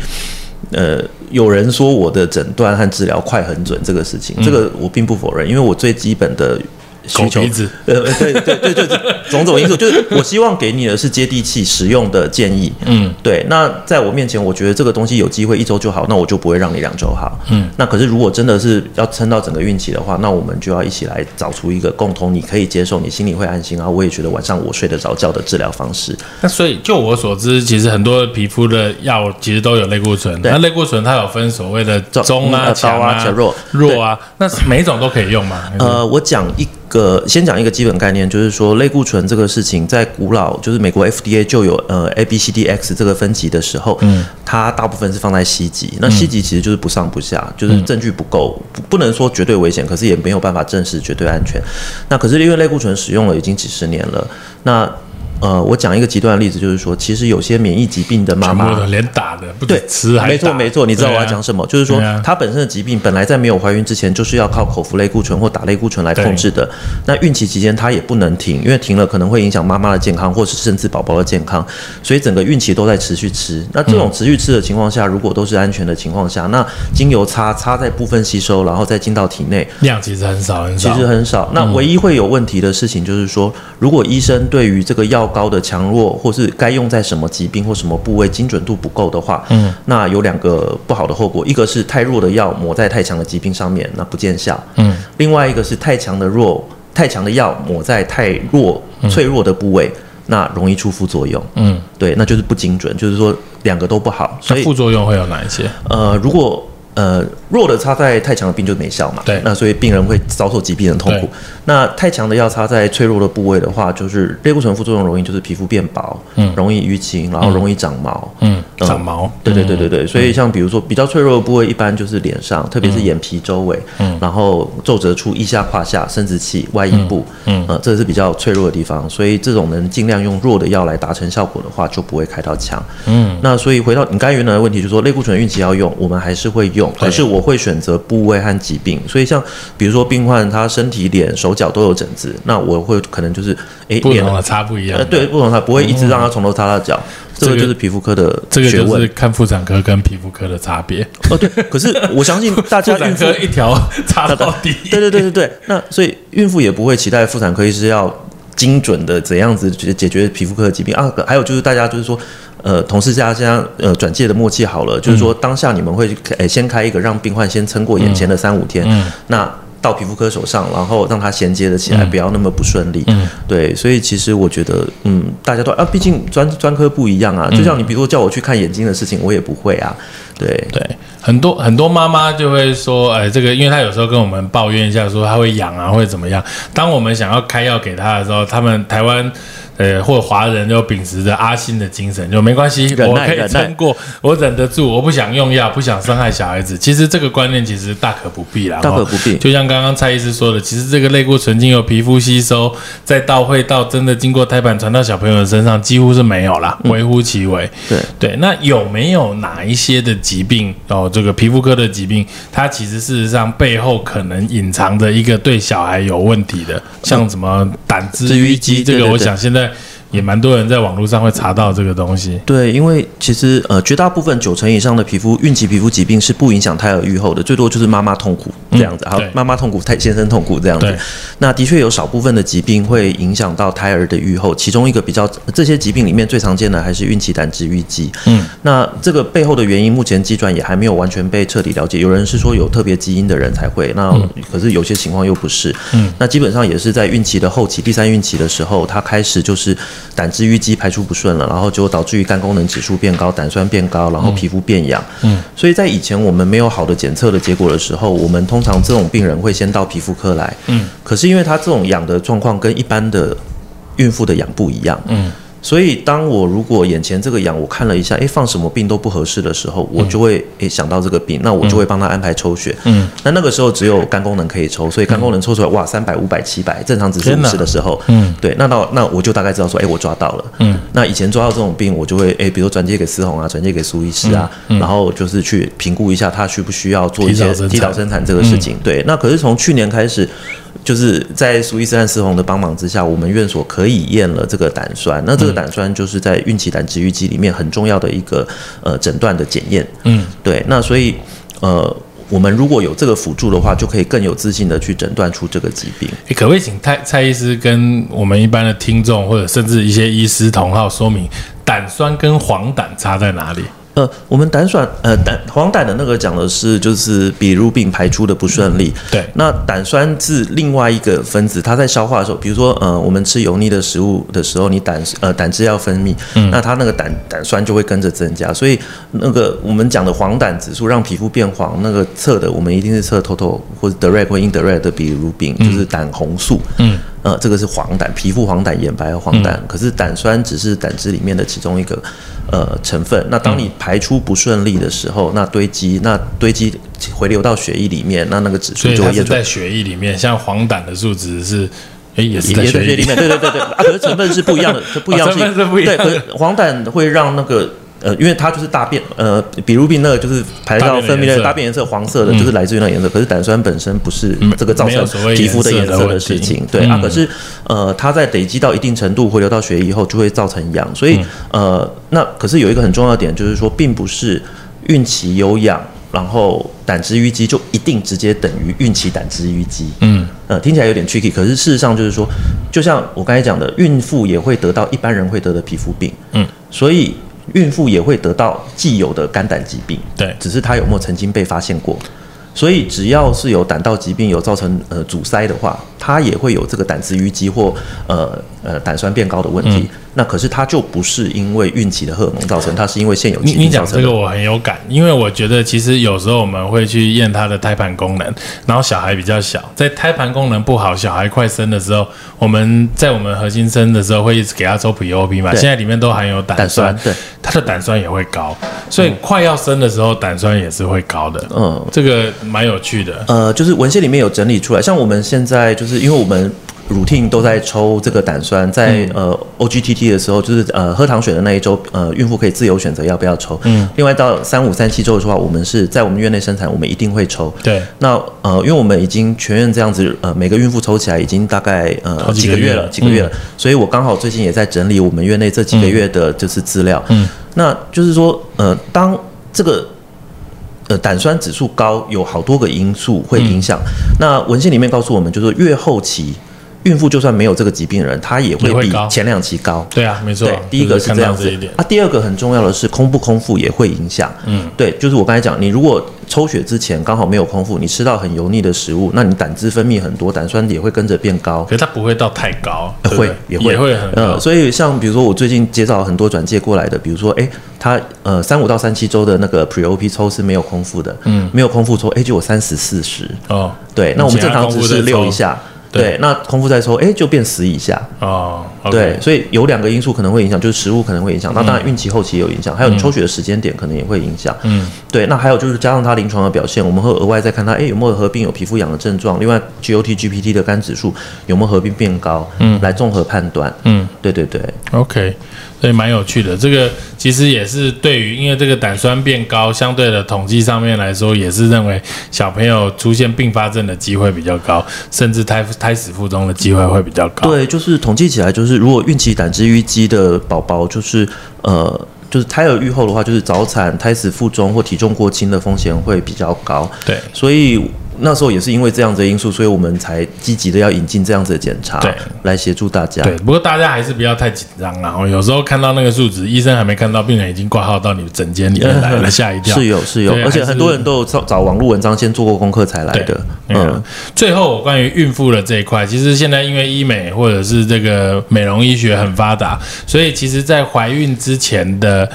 Speaker 2: 呃，有人说我的诊断和治疗快很准，这个事情，这个我并不否认，因为我最基本的需求
Speaker 1: 狗鼻子，
Speaker 2: 呃，对对对对对，种种因素，就是 我希望给你的是接地气、实用的建议。
Speaker 1: 嗯，
Speaker 2: 对。那在我面前，我觉得这个东西有机会一周就好，那我就不会让你两周好。
Speaker 1: 嗯，
Speaker 2: 那可是如果真的是要撑到整个孕期的话，那我们就要一起来找出一个共同，你可以接受，你心里会安心，然后我也觉得晚上我睡得着觉的治疗方式。
Speaker 1: 那所以就我所知，其实很多皮肤的药其实都有类固醇，
Speaker 2: 对
Speaker 1: 那类固醇它有分所谓的中啊、
Speaker 2: 高啊强弱
Speaker 1: 弱啊，那每一种都可以用吗？
Speaker 2: 呃，我讲一个，先讲一个基本概念，就是说类固醇这个事情，在古老就是美国 FDA 就有呃 A B C D X 这个分级的时候，嗯，它大部分是放在 C 级，那 C 级其实就是不上不下，就是证据不够，不不能说绝对危险，可是也没有办法证实绝对安全。那可是因为类固醇使用了已经几十年了，那呃，我讲一个极端的例子，就是说，其实有些免疫疾病的妈妈
Speaker 1: 连打的，不
Speaker 2: 对，
Speaker 1: 吃还
Speaker 2: 没错没错，你知道我要讲什么？就是说她本身的疾病本来在没有怀孕之前，就是要靠口服类固醇或打类固醇来控制的。那孕期期间她也不能停，因为停了可能会影响妈妈的健康，或是甚至宝宝的健康，所以整个孕期都在持续吃。那这种持续吃的情况下，如果都是安全的情况下，那精油擦擦在部分吸收，然后再进到体内，
Speaker 1: 量其实很少很少其，
Speaker 2: 实很少。那唯一会有问题的事情就是说，如果医生对于这个药膏的强弱，或是该用在什么疾病或什么部位精准度不够的话，嗯，那有两个不好的后果，一个是太弱的药抹在太强的疾病上面，那不见效，
Speaker 1: 嗯，
Speaker 2: 另外一个是太强的弱，太强的药抹在太弱脆弱的部位，那容易出副作用，
Speaker 1: 嗯，
Speaker 2: 对，那就是不精准，就是说两个都不好，所以
Speaker 1: 副作用会有哪一些？
Speaker 2: 呃，如果呃弱的擦在太强的病就没效嘛，
Speaker 1: 对。
Speaker 2: 那所以病人会遭受疾病的痛苦。那太强的药擦在脆弱的部位的话，就是类固醇副作用容易就是皮肤变薄，
Speaker 1: 嗯。
Speaker 2: 容易淤青，然后容易长毛，
Speaker 1: 嗯，长毛，
Speaker 2: 对对对对对，所以像比如说比较脆弱的部位，一般就是脸上，特别是眼皮周围，嗯，然后皱褶处、腋下、胯下、生殖器、外阴部，嗯，呃，这是比较脆弱的地方，所以这种能尽量用弱的药来达成效果的话，就不会开到强。
Speaker 1: 嗯，
Speaker 2: 那所以回到你刚才原来的问题，就是说类固醇孕期要用，我们还是会用，可是我会选择部位和疾病。所以像比如说病患他身体、脸、手脚都有疹子，那我会可能就是诶脸
Speaker 1: 不同的擦不一样
Speaker 2: 呃，对，不同，擦不会一直让他从头擦到脚，这
Speaker 1: 这个
Speaker 2: 个就是皮肤科的
Speaker 1: 这个就是。看妇产科跟皮肤科的差别。
Speaker 2: 哦，对，可是我相信 大家孕妇，
Speaker 1: 一条插到底，
Speaker 2: 对对对对对，那所以孕妇也不会期待妇产科医师要精准的怎样子解解决皮肤科的疾病啊。还有就是大家就是说。呃，同事家这样呃转介的默契好了，就是说当下你们会诶、先开一个让病患先撑过眼前的三五天，
Speaker 1: 嗯
Speaker 2: 那到皮肤科手上，然后让他衔接的起来，不要那么不顺利。
Speaker 1: 嗯
Speaker 2: 对，所以其实我觉得，嗯，大家都啊，毕竟专专科不一样啊。就像你比如说叫我去看眼睛的事情，我也不会啊。对，
Speaker 1: 对，很多很多妈妈就会说，哎，这个，因为她有时候跟我们抱怨一下，说她会痒啊，或者怎么样。当我们想要开药给她的时候，他们台湾。呃，或华人就秉持着阿信的精神，就没关系，我可以撑过，我忍得住，我不想用药，不想伤害小孩子。其实这个观念其实大可不必啦，
Speaker 2: 大可不必
Speaker 1: 哦就像刚刚蔡医师说的，其实这个类固醇经由皮肤吸收，再到会到真的经过胎盘传到小朋友的身上，几乎是没有啦，微乎其微。
Speaker 2: 对
Speaker 1: 对，那有没有哪一些的疾病哦？这个皮肤科的疾病，它其实事实上背后可能隐藏着一个对小孩有问题的，像什么胆汁淤积，这个我想现在也蛮多人在网络上会查到这个东西。
Speaker 2: 对，因为其实呃，绝大部分九成以上的皮肤孕期皮肤疾病是不影响胎儿愈后的，最多就是妈妈痛苦这样子，好，妈妈痛苦，太先生痛苦这样子。那的确有少部分的疾病会影响到胎儿的愈后，其中一个比较这些疾病里面最常见的还是孕期胆汁淤积。嗯，那这个背后的原因目前机转也还没有完全被彻底了解。有人是说有特别基因的人才会，那可是有些情况又不是。嗯，那基本上也是在孕期的后期，第三孕期的时候，它开始就是胆汁淤积排出不顺了，然后就导致于肝功能指数变高，胆酸变高，然后皮肤变痒。嗯，所以在以前我们没有好的检测的结果的时候，我们通常这种病人会先到皮肤科来。嗯，可是因为他这种痒的状况跟一般的孕妇的痒不一样。嗯。所以，当我如果眼前这个痒，我看了一下，哎，放什么病都不合适的时候，我就会诶想到这个病，那我就会帮他安排抽血。嗯，那那个时候只有肝功能可以抽，所以肝功能抽出来，哇，三百、五百、七百，正常值是五十的时候，嗯，对，那到那我就大概知道说，哎，我抓到了。嗯，那以前抓到这种病，我就会诶，比如转接给思红啊，转接给苏医师啊，然后就是去评估一下他需不需要做一些提早生产。这个事情。对，那可是从去年开始。就是在苏伊斯和思红的帮忙之下，我们院所可以验了这个胆酸。那这个胆酸就是在孕期胆汁淤积里面很重要的一个呃诊断的检验。嗯，对。那所以呃，我们如果有这个辅助的话，就可以更有自信的去诊断出这个疾病。
Speaker 1: 可不可以请蔡蔡医师跟我们一般的听众，或者甚至一些医师同号说明胆酸跟黄疸差在哪里？
Speaker 2: 呃，我们胆酸，呃，胆黄疸的那个讲的是就是比如病排出的不顺利。
Speaker 1: 对，
Speaker 2: 那胆酸是另外一个分子，它在消化的时候，比如说呃，我们吃油腻的食物的时候，你胆呃胆汁要分泌，嗯那它那个胆胆酸就会跟着增加。所以那个我们讲的黄疸指数让皮肤变黄，那个测的我们一定是测 total 或者 direct 或 indirect 的比如病，就是胆红素。嗯。呃，这个是黄疸，皮肤黄疸、眼白黄疸。可是胆酸只是胆汁里面的其中一个呃成分。那当你排出不顺利的时候，那堆积，那堆积回流到血液里面，那那个指数就会
Speaker 1: 在血液里面。像黄疸的数值是，哎，也是在血
Speaker 2: 液里面。对对对对，啊，可是成分是不一样的，不一样
Speaker 1: 性。对，
Speaker 2: 可是黄疸会让那个。呃，因为它就是大便，呃，比如病那个就是排到分泌的大便颜色黄色的，就是来自于那颜色。可是胆酸本身不是这个造成皮肤的颜色的事情，对啊。可是呃，它在累积到一定程度回流到血液以后，就会造成痒。所以呃，那可是有一个很重要的点，就是说，并不是孕期有痒，然后胆汁淤积就一定直接等于孕期胆汁淤积。嗯，呃，听起来有点 tricky，可是事实上就是说，就像我刚才讲的，孕妇也会得到一般人会得的皮肤病。嗯，所以。孕妇也会得到既有的肝胆疾病，
Speaker 1: 对，
Speaker 2: 只是她有没有曾经被发现过。所以只要是有胆道疾病有造成呃阻塞的话，它也会有这个胆汁淤积或呃呃胆酸变高的问题。那可是它就不是因为孕期的荷尔蒙造成，它是因为现有疾病造成。
Speaker 1: 你讲这个我很有感，因为我觉得其实有时候我们会去验他的胎盘功能，然后小孩比较小，在胎盘功能不好、小孩快生的时候，我们在我们核心生的时候会一直给他抽 P O P 嘛，现在里面都含有胆酸，
Speaker 2: 对，
Speaker 1: 他的胆酸也会高，所以快要生的时候胆酸也是会高的。嗯，这个蛮有趣的。
Speaker 2: 呃，就是文献里面有整理出来，像我们现在就是因为我们。routine 都在抽这个胆酸，在呃 OGTT 的时候，就是呃喝糖水的那一周，呃孕妇可以自由选择要不要抽。嗯。另外到三五三七周的话，我们是在我们院内生产，我们一定会抽。
Speaker 1: 对。
Speaker 2: 那呃，因为我们已经全院这样子，呃每个孕妇抽起来已经大概呃
Speaker 1: 几个月了，
Speaker 2: 几个月了，所以我刚好最近也在整理我们院内这几个月的就是资料。嗯。那就是说，呃，当这个呃胆酸指数高，有好多个因素会影响。那文献里面告诉我们，就是越后期。孕妇就算没有这个疾病的人，她也会比前两期高。
Speaker 1: 对啊，没错。对，
Speaker 2: 第一个是这样子。啊，第二个很重要的是空不空腹也会影响。嗯，对，就是我刚才讲，你如果抽血之前刚好没有空腹，你吃到很油腻的食物，那你胆汁分泌很多，胆酸也会跟着变高。
Speaker 1: 可是它不会到太高，
Speaker 2: 会也会
Speaker 1: 也会很高。
Speaker 2: 所以像比如说我最近接到很多转介过来的，比如说哎，他呃三五到三七周的那个 pre op 抽是没有空腹的，嗯，没有空腹抽，哎，就有三十四十。哦，对，那我们正常只是六一下。对，那空腹再抽，哎，就变十以下哦。对，所以有两个因素可能会影响，就是食物可能会影响。那当然，孕期后期也有影响，还有你抽血的时间点可能也会影响。嗯，对。那还有就是加上他临床的表现，我们会额外再看他，哎，有没有合并有皮肤痒的症状？另外，GOT、GPT 的肝指数有没有合并变高？嗯，来综合判断。嗯，对对对。
Speaker 1: OK，所以蛮有趣的。这个其实也是对于因为这个胆酸变高，相对的统计上面来说，也是认为小朋友出现并发症的机会比较高，甚至胎胎死腹中的机会会比较高。
Speaker 2: 对，就是统计起来，就是如果孕期胆汁淤积的宝宝，就是呃。就是胎儿愈后的话，就是早产、胎死腹中或体重过轻的风险会比较高。
Speaker 1: 对，
Speaker 2: 所以那时候也是因为这样子的因素，所以我们才积极的要引进这样子的检查，
Speaker 1: 对，
Speaker 2: 来协助大家。
Speaker 1: 对，不过大家还是不要太紧张啊！哦，有时候看到那个数值，医生还没看到，病人已经挂号到你的诊间里面来了，吓一跳。
Speaker 2: 是有是有，而且很多人都有找找网络文章，先做过功课才来的。
Speaker 1: 嗯，最后关于孕妇的这一块，其实现在因为医美或者是这个美容医学很发达，所以其实在怀孕之前的。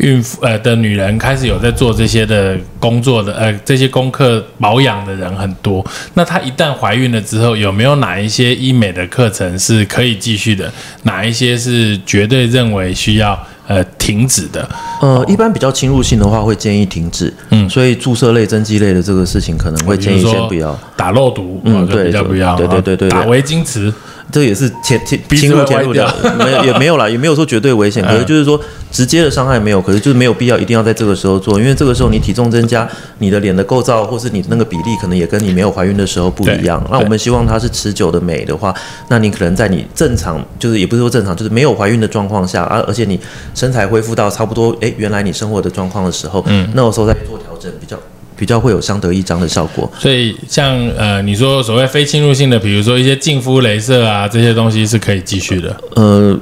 Speaker 1: 孕妇呃的女人开始有在做这些的工作的呃这些功课保养的人很多，那她一旦怀孕了之后，有没有哪一些医美的课程是可以继续的？哪一些是绝对认为需要呃停止的？
Speaker 2: 呃，一般比较侵入性的话，会建议停止。嗯，所以注射类、针剂类的这个事情，可能会建议先不要
Speaker 1: 打肉毒。嗯，对，比较不要。
Speaker 2: 对对对对，
Speaker 1: 打维金池。
Speaker 2: 这也是前前侵入侵入的，没有 也没有啦，也没有说绝对危险，可是就是说直接的伤害没有，可是就是没有必要一定要在这个时候做，因为这个时候你体重增加，你的脸的构造或是你那个比例可能也跟你没有怀孕的时候不一样。那我们希望它是持久的美的话，那你可能在你正常就是也不是说正常，就是没有怀孕的状况下，而而且你身材恢复到差不多哎原来你生活的状况的时候，嗯，那个时候再做调整比较。比较会有相得益彰的效果，
Speaker 1: 所以像呃你说所谓非侵入性的，比如说一些净肤镭射啊这些东西是可以继续的。
Speaker 2: 呃，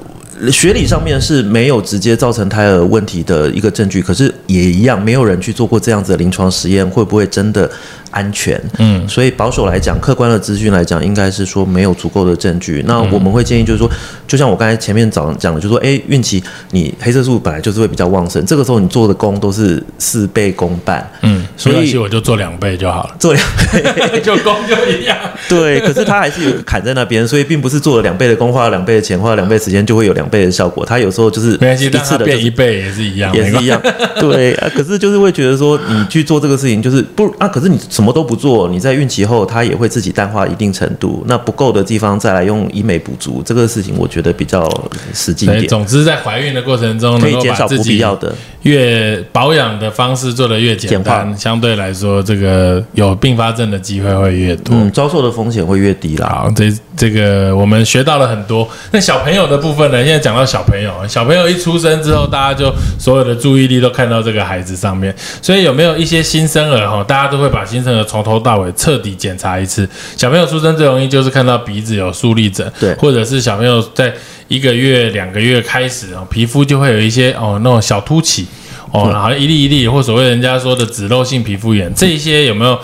Speaker 2: 学理上面是没有直接造成胎儿问题的一个证据，可是也一样，没有人去做过这样子的临床实验，会不会真的？安全，嗯，所以保守来讲，客观的资讯来讲，应该是说没有足够的证据。那我们会建议，就是说，就像我刚才前面讲讲的，就是说，哎，孕期你黑色素本来就是会比较旺盛，这个时候你做的功都是四倍功半，
Speaker 1: 嗯，所以我就做两倍就好了，
Speaker 2: 做两倍
Speaker 1: 就功就一样。
Speaker 2: 对，可是它还是有砍在那边，所以并不是做了两倍的功，花了两倍的钱，花了两倍时间就会有两倍的效果。它有时候就是
Speaker 1: 没关系，一次的变一倍也是一样，
Speaker 2: 也是一样。对啊，可是就是会觉得说，你去做这个事情就是不啊，可是你什么都不做，你在孕期后它也会自己淡化一定程度，那不够的地方再来用医美补足，这个事情我觉得比较实际一点。
Speaker 1: 总之，在怀孕的过程中，
Speaker 2: 可以减少不必要的。
Speaker 1: 越保养的方式做的越简单，相对来说，这个有并发症的机会会越多，嗯
Speaker 2: 遭受的风险会越低啦。
Speaker 1: 好，这这个我们学到了很多。那小朋友的部分呢？现在讲到小朋友，小朋友一出生之后，大家就所有的注意力都看到这个孩子上面。所以有没有一些新生儿哈？大家都会把新生儿从头到尾彻底检查一次。小朋友出生最容易就是看到鼻子有竖立疹，
Speaker 2: 对，
Speaker 1: 或者是小朋友在。一个月、两个月开始哦，皮肤就会有一些哦那种小凸起哦，然后一粒一粒，或所谓人家说的脂漏性皮肤炎，这些有没有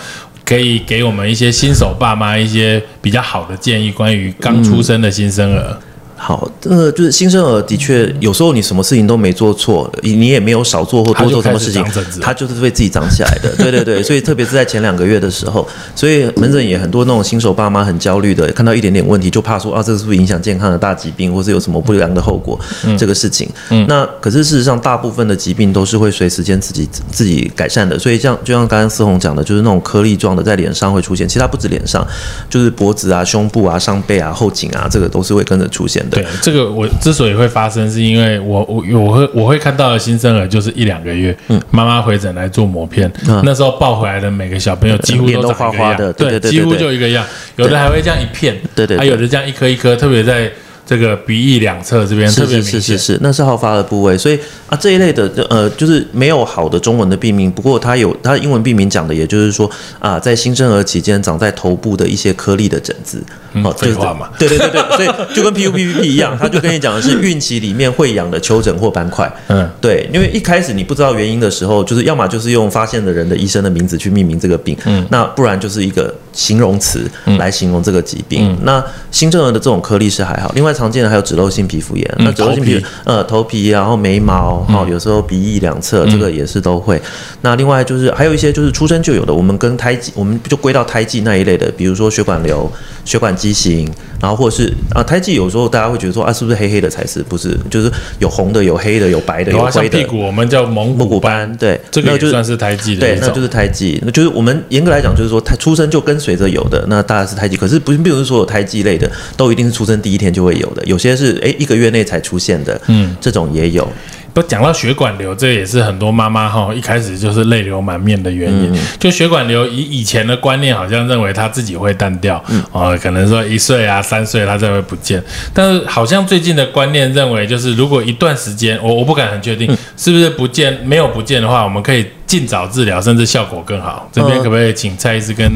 Speaker 1: 可以给我们一些新手爸妈一些比较好的建议？关于刚出生的新生儿。
Speaker 2: 好，这个就是新生儿的确有时候你什么事情都没做错，你也没有少做或多做什么事情，他就是会自己长起来的。对对对，所以特别是在前两个月的时候，所以门诊也很多那种新手爸妈很焦虑的，看到一点点问题就怕说啊，这是不是影响健康的大疾病，或是有什么不良的后果？这个事情，那可是事实上大部分的疾病都是会随时间自己自己改善的。所以像就像刚刚思红讲的，就是那种颗粒状的在脸上会出现，其他不止脸上，就是脖子啊、胸部啊、上背啊、后颈啊，这个都是会跟着出现的。
Speaker 1: 对，这个我之所以会发生，是因为我我我会我会看到的新生儿就是一两个月，嗯，妈妈回诊来做膜片，那时候抱回来的每个小朋友几乎都
Speaker 2: 花花的，
Speaker 1: 对，几乎就一个样，有的还会这样一片，
Speaker 2: 对对，
Speaker 1: 还有的这样一颗一颗，特别在。这个鼻翼两侧这边特别明
Speaker 2: 显，是是是，那是好发的部位，所以啊这一类的呃就是没有好的中文的病名，不过它有它英文病名讲的，也就是说啊在新生儿期间长在头部的一些颗粒的疹子，
Speaker 1: 哦，废话嘛，
Speaker 2: 对对对对，所以就跟 PUPPP 一样，他就跟你讲的是 孕期里面会痒的丘疹或斑块，嗯，对，因为一开始你不知道原因的时候，就是要么就是用发现的人的医生的名字去命名这个病，嗯，那不然就是一个形容词来形容这个疾病，那新生儿的这种颗粒是还好，另外。常见的还有脂漏性皮肤炎，那脂漏性皮呃头皮，然后眉毛，哈，有时候鼻翼两侧，这个也是都会。那另外就是还有一些就是出生就有的，我们跟胎记，我们就归到胎记那一类的，比如说血管瘤、血管畸形，然后或者是啊胎记，有时候大家会觉得说啊是不是黑黑的才是？不是，就是有红的、有黑的、有白的、有灰的。
Speaker 1: 屁股我们叫蒙
Speaker 2: 蒙古斑，对，
Speaker 1: 这个就算是胎记的
Speaker 2: 对，那就是胎记，那就是我们严格来讲就是说胎出生就跟随着有的，那大概是胎记。可是不并不是所有胎记类的都一定是出生第一天就会有的，有些是。哎，一个月内才出现的，嗯，这种也有。
Speaker 1: 不讲到血管瘤，这也是很多妈妈哈一开始就是泪流满面的原因。就血管瘤以以前的观念，好像认为它自己会淡掉，哦，可能说一岁啊、三岁它才会不见。但是好像最近的观念认为，就是如果一段时间，我我不敢很确定是不是不见，没有不见的话，我们可以。尽早治疗，甚至效果更好。这边可不可以请蔡医师跟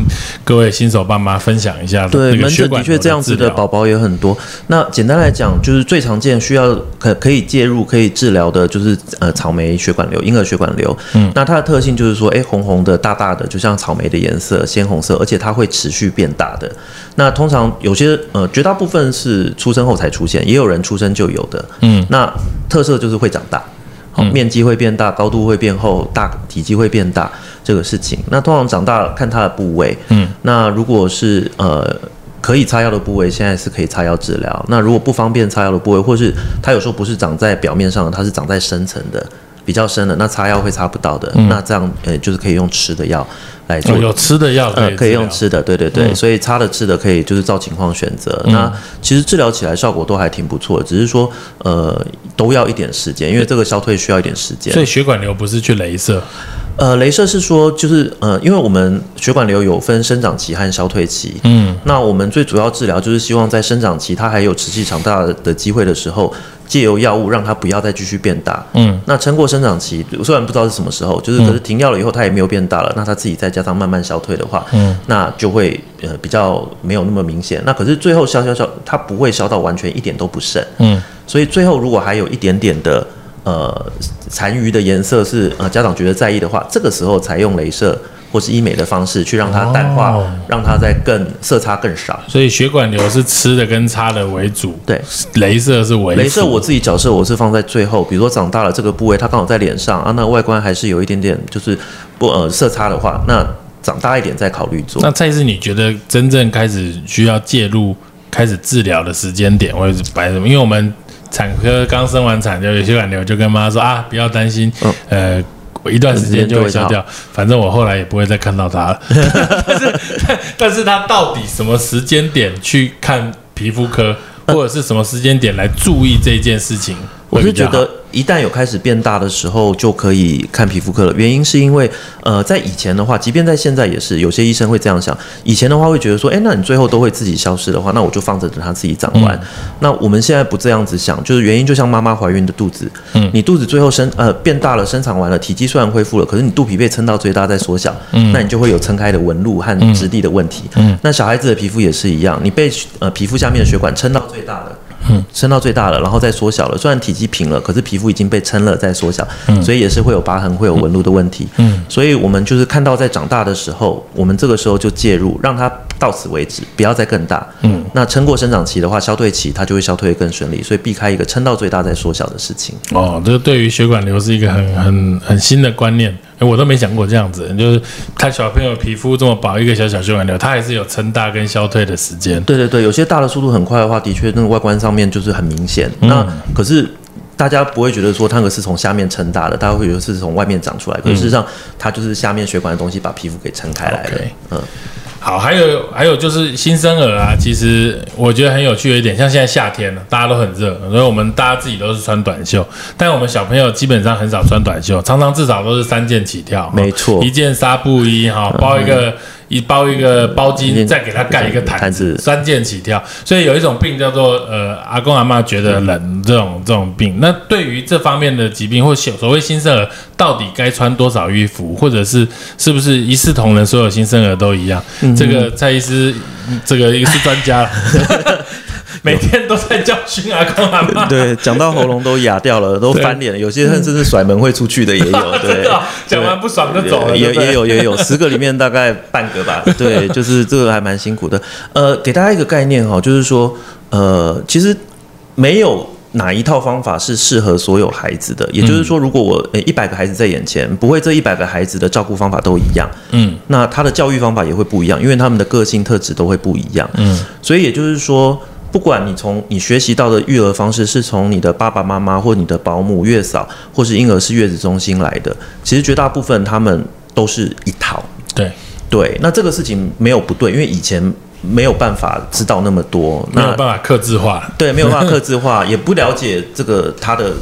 Speaker 1: 各位新手爸妈分享一下？
Speaker 2: 对，门诊的确这样子的宝宝也很多。那简单来讲，就是最常见需要可可以介入、可以治疗的，就是呃草莓血管瘤、婴儿血管瘤。嗯，那它的特性就是说，哎，红红的、大大的，就像草莓的颜色，鲜红色，而且它会持续变大的。那通常有些呃，绝大部分是出生后才出现，也有人出生就有的。嗯，那特色就是会长大。面积会变大，高度会变厚，大体积会变大，这个事情。那通常长大看它的部位，嗯，那如果是呃可以擦药的部位，现在是可以擦药治疗。那如果不方便擦药的部位，或是它有时候不是长在表面上，它是长在深层的，比较深的，那擦药会擦不到的。那这样呃就是可以用吃的药。来做
Speaker 1: 有吃的药，
Speaker 2: 呃，可以用吃的，对对对，所以擦的吃的可以就是照情况选择。那其实治疗起来效果都还挺不错，只是说呃都要一点时间，因为这个消退需要一点时间。
Speaker 1: 所以血管瘤不是去镭射，
Speaker 2: 呃，镭射是说就是呃，因为我们血管瘤有分生长期和消退期，嗯，那我们最主要治疗就是希望在生长期它还有持续长大的机会的时候。借由药物让它不要再继续变大，嗯，那撑过生长期，虽然不知道是什么时候，就是可是停药了以后它也没有变大了，那它自己再加上慢慢消退的话，嗯，那就会呃比较没有那么明显。那可是最后消消消，它不会消到完全一点都不剩，嗯，所以最后如果还有一点点的呃残余的颜色是呃家长觉得在意的话，这个时候才用镭射。或是医美的方式去让它淡化，让它再更色差更少。
Speaker 1: 所以血管瘤是吃的跟擦的为主，
Speaker 2: 对，
Speaker 1: 镭射是为。
Speaker 2: 镭射我自己角色我是放在最后，比如说长大了这个部位它刚好在脸上啊，那外观还是有一点点就是不呃色差的话，那长大一点再考虑做。
Speaker 1: 那蔡医师，你觉得真正开始需要介入开始治疗的时间点会是摆什么？因为我们产科刚生完产就有血管瘤，就跟妈说啊，不要担心，呃。我一段时间就会消掉，反正我后来也不会再看到它了。但是，但是他到底什么时间点去看皮肤科，或者是什么时间点来注意这件事情？
Speaker 2: 我是觉得。一旦有开始变大的时候，就可以看皮肤科了。原因是因为，呃，在以前的话，即便在现在也是，有些医生会这样想。以前的话会觉得说，哎，那你最后都会自己消失的话，那我就放着等它自己长完。那我们现在不这样子想，就是原因就像妈妈怀孕的肚子，嗯，你肚子最后生呃变大了，生长完了，体积虽然恢复了，可是你肚皮被撑到最大再缩小，嗯，那你就会有撑开的纹路和质地的问题。嗯，那小孩子的皮肤也是一样，你被呃皮肤下面的血管撑到最大了。嗯，撑到最大了，然后再缩小了。虽然体积平了，可是皮肤已经被撑了，再缩小，所以也是会有疤痕、会有纹路的问题。嗯，所以我们就是看到在长大的时候，我们这个时候就介入，让它到此为止，不要再更大。嗯，那撑过生长期的话，消退期它就会消退更顺利，所以避开一个撑到最大再缩小的事情。
Speaker 1: 哦，这对于血管瘤是一个很很很新的观念。哎，我都没想过这样子，就是他小朋友皮肤这么薄，一个小小血管瘤，他还是有撑大跟消退的时间。
Speaker 2: 对对对，有些大的速度很快的话，的确那个外观上面就是很明显。那可是大家不会觉得说那个是从下面撑大的，大家会觉得是从外面长出来，可事实上它就是下面血管的东西把皮肤给撑开来了。嗯。
Speaker 1: 好，还有还有就是新生儿啊，其实我觉得很有趣的一点，像现在夏天了，大家都很热，所以我们大家自己都是穿短袖，但我们小朋友基本上很少穿短袖，常常至少都是三件起跳，
Speaker 2: 没错，
Speaker 1: 一件纱布衣哈，包一个。一包一个包巾，再给他盖一个毯子，三件起跳。所以有一种病叫做呃，阿公阿妈觉得冷这种这种病。那对于这方面的疾病或所谓新生儿，到底该穿多少衣服，或者是是不是一视同仁，所有新生儿都一样？这个蔡医师，这个也是专家。每天都在教训阿公阿妈，
Speaker 2: 对，讲到喉咙都哑掉了，都翻脸了。有些人甚至是甩门会出去的也有，对，
Speaker 1: 讲完不爽就走了。
Speaker 2: 也也有也有十个里面大概半个吧。对，就是这个还蛮辛苦的。呃，给大家一个概念哈，就是说，呃，其实没有哪一套方法是适合所有孩子的。也就是说，如果我一百个孩子在眼前，不会这一百个孩子的照顾方法都一样。嗯，那他的教育方法也会不一样，因为他们的个性特质都会不一样。嗯，所以也就是说。不管你从你学习到的育儿方式是从你的爸爸妈妈或你的保姆、月嫂，或是婴儿是月子中心来的，其实绝大部分他们都是一套。
Speaker 1: 对
Speaker 2: 对，那这个事情没有不对，因为以前没有办法知道那么多，
Speaker 1: 没有办法克制化。
Speaker 2: 对，没有办法克制化，也不了解这个他的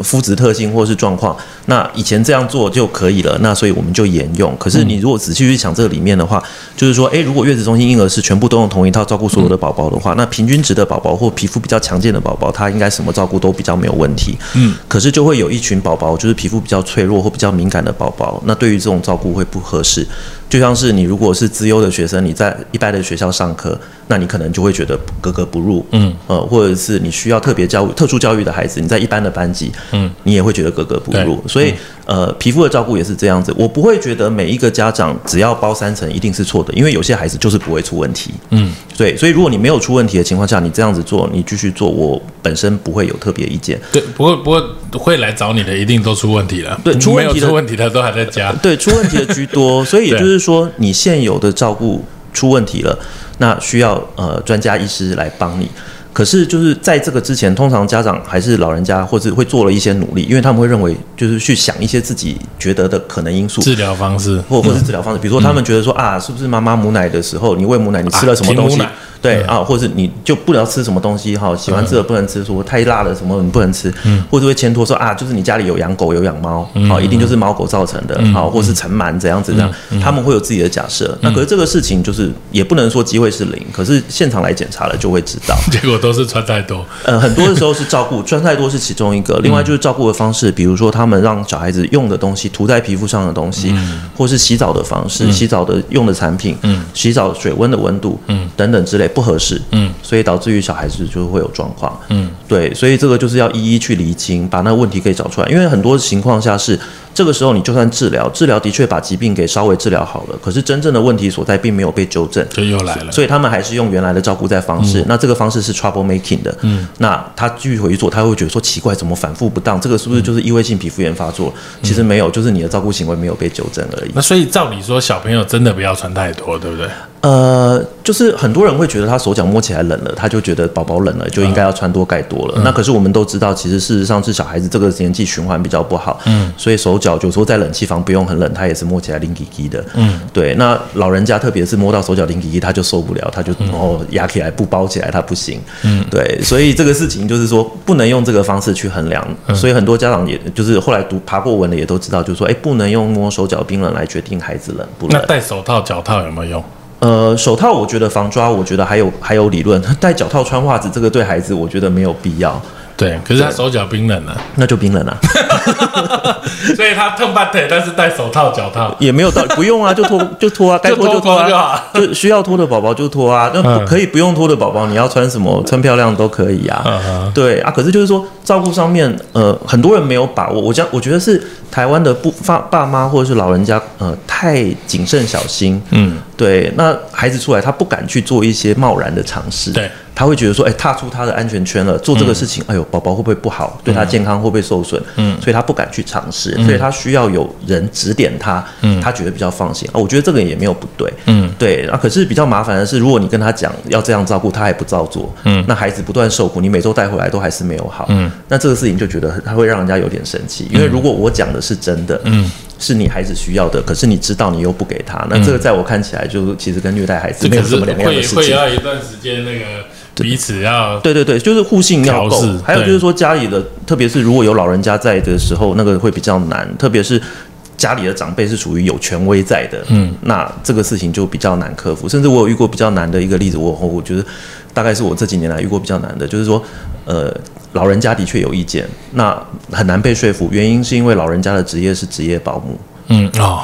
Speaker 2: 肤质特性或是状况，那以前这样做就可以了，那所以我们就沿用。可是你如果仔细去想这个里面的话，就是说，诶，如果月子中心婴儿是全部都用同一套照顾所有的宝宝的话，那平均值的宝宝或皮肤比较强健的宝宝，他应该什么照顾都比较没有问题。嗯，可是就会有一群宝宝，就是皮肤比较脆弱或比较敏感的宝宝，那对于这种照顾会不合适。就像是你如果是资优的学生，你在一般的学校上课，那你可能就会觉得格格不入，嗯，呃，或者是你需要特别教育、特殊教育的孩子，你在一般的班级，嗯，你也会觉得格格不入。所以，呃，皮肤的照顾也是这样子。我不会觉得每一个家长只要包三层一定是错的，因为有些孩子就是不会出问题，嗯，对。所以，如果你没有出问题的情况下，你这样子做，你继续做，我本身不会有特别意见。
Speaker 1: 对，不过不过会来找你的一定都出问题了，
Speaker 2: 对，出问题
Speaker 1: 的出问题的都还在家，
Speaker 2: 对，出问题的居多。所以也就是说，你现有的照顾出问题了，那需要呃专家医师来帮你。可是就是在这个之前，通常家长还是老人家，或者会做了一些努力，因为他们会认为就是去想一些自己觉得的可能因素，
Speaker 1: 治疗方式，
Speaker 2: 或或是治疗方式，比如说他们觉得说啊，是不是妈妈母奶的时候，你喂母奶，你吃了什么东西？对啊，或者你就不能吃什么东西哈，喜欢吃的不能吃，说太辣的什么你不能吃，或者会牵拖说啊，就是你家里有养狗有养猫，好，一定就是猫狗造成的，好，或是尘螨怎样子这样，他们会有自己的假设。那可是这个事情就是也不能说机会是零，可是现场来检查了就会知道，
Speaker 1: 结果都是穿太多。
Speaker 2: 呃，很多的时候是照顾穿太多是其中一个，另外就是照顾的方式，比如说他们让小孩子用的东西涂在皮肤上的东西，或是洗澡的方式，洗澡的用的产品，嗯，洗澡水温的温度，嗯，等等之类不合适，嗯。所以导致于小孩子就会有状况，嗯，对，所以这个就是要一一去厘清，把那个问题可以找出来。因为很多情况下是这个时候你就算治疗，治疗的确把疾病给稍微治疗好了，可是真正的问题所在并没有被纠正，
Speaker 1: 就又来了。
Speaker 2: 所以他们还是用原来的照顾在方式，那这个方式是 trouble making 的，嗯，那他继续回去做，他会觉得说奇怪，怎么反复不当？这个是不是就是异位性皮肤炎发作？其实没有，就是你的照顾行为没有被纠正而已。
Speaker 1: 那所以照理说，小朋友真的不要穿太多，对不对？
Speaker 2: 呃，就是很多人会觉得他手脚摸起来冷了，他就觉得宝宝冷了，就应该要穿多盖多了。那可是我们都知道，其实事实上是小孩子这个年纪循环比较不好，嗯，所以手脚有时候在冷气房不用很冷，他也是摸起来冷叽叽的，嗯，对。那老人家特别是摸到手脚冷叽叽，他就受不了，他就然后压起来不包起来，他不行，嗯，对。所以这个事情就是说不能用这个方式去衡量，所以很多家长也就是后来读爬过文的也都知道，就是说哎，不能用摸手脚冰冷来决定孩子冷不冷。
Speaker 1: 那戴手套、脚套有没有用？
Speaker 2: 呃，手套我觉得防抓，我觉得还有还有理论。戴脚套穿袜子，这个对孩子我觉得没有必要。
Speaker 1: 对，可是他手脚冰冷啊，
Speaker 2: 那就冰冷了。
Speaker 1: 所以他痛半腿，但是戴手套脚套
Speaker 2: 也没有到，不用啊，就脱 就脱啊，该脱就脱啊，就需要脱的宝宝就脱啊，那可以不用脱的宝宝，你要穿什么穿漂亮都可以啊。对啊，可是就是说照顾上面，呃，很多人没有把握。我讲，我觉得是台湾的不爸爸妈或者是老人家，呃，太谨慎小心。嗯，对，那孩子出来他不敢去做一些贸然的尝试。
Speaker 1: 对。
Speaker 2: 他会觉得说，哎，踏出他的安全圈了，做这个事情，哎呦，宝宝会不会不好？对他健康会不会受损？嗯，所以他不敢去尝试，所以他需要有人指点他，嗯，他觉得比较放心啊。我觉得这个也没有不对，嗯，对啊。可是比较麻烦的是，如果你跟他讲要这样照顾，他还不照做，嗯，那孩子不断受苦，你每周带回来都还是没有好，嗯，那这个事情就觉得他会让人家有点生气，因为如果我讲的是真的，嗯，是你孩子需要的，可是你知道你又不给他，那这个在我看起来就其实跟虐待孩子没有什么两样的事情。
Speaker 1: 会要一段时间那个。彼此要
Speaker 2: 对对对，就是互信要够。还有就是说家里的，特别是如果有老人家在的时候，那个会比较难。特别是家里的长辈是属于有权威在的，嗯，那这个事情就比较难克服。甚至我有遇过比较难的一个例子，我我觉得大概是我这几年来遇过比较难的，就是说，呃，老人家的确有意见，那很难被说服。原因是因为老人家的职业是职业保姆，嗯哦。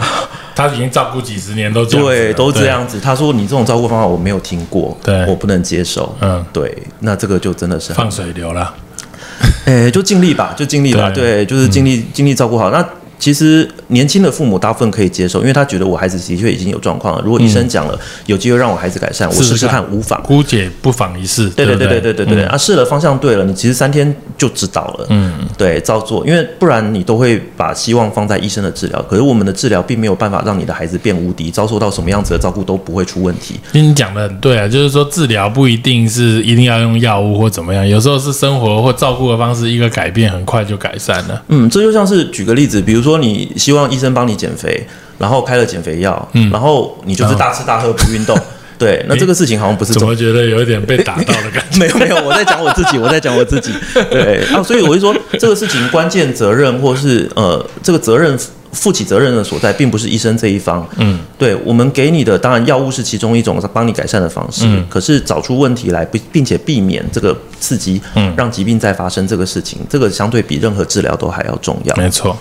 Speaker 1: 他已经照顾几十年都这样
Speaker 2: 对，都这样子。他说：“你这种照顾方法我没有听过，
Speaker 1: 对
Speaker 2: 我不能接受。”嗯，对，那这个就真的是
Speaker 1: 放水流了。
Speaker 2: 哎，就尽力吧，就尽力吧。对，就是尽力尽力照顾好那。其实年轻的父母大部分可以接受，因为他觉得我孩子的确已经有状况了。如果医生讲了有机会让我孩子改善，我试试看无妨。
Speaker 1: 姑姐不妨一试。
Speaker 2: 对对对对对对对啊！试了方向对了，你其实三天就知道了。嗯，对，照做，因为不然你都会把希望放在医生的治疗。可是我们的治疗并没有办法让你的孩子变无敌，遭受到什么样子的照顾都不会出问题。
Speaker 1: 你讲的很对啊，就是说治疗不一定是一定要用药物或怎么样，有时候是生活或照顾的方式一个改变，很快就改善了。
Speaker 2: 嗯，这就像是举个例子，比如说你希望。医生帮你减肥，然后开了减肥药，嗯，然后你就是大吃大喝不运动，对，那这个事情好像不是
Speaker 1: 怎么觉得有一点被打到的感觉？
Speaker 2: 没有没有，我在讲我自己，我在讲我自己。对啊，所以我就说这个事情关键责任或是呃这个责任。负起责任的所在，并不是医生这一方。嗯，对我们给你的，当然药物是其中一种帮你改善的方式。嗯，可是找出问题来，并并且避免这个刺激，嗯，让疾病再发生这个事情，这个相对比任何治疗都还要重要。
Speaker 1: 没错。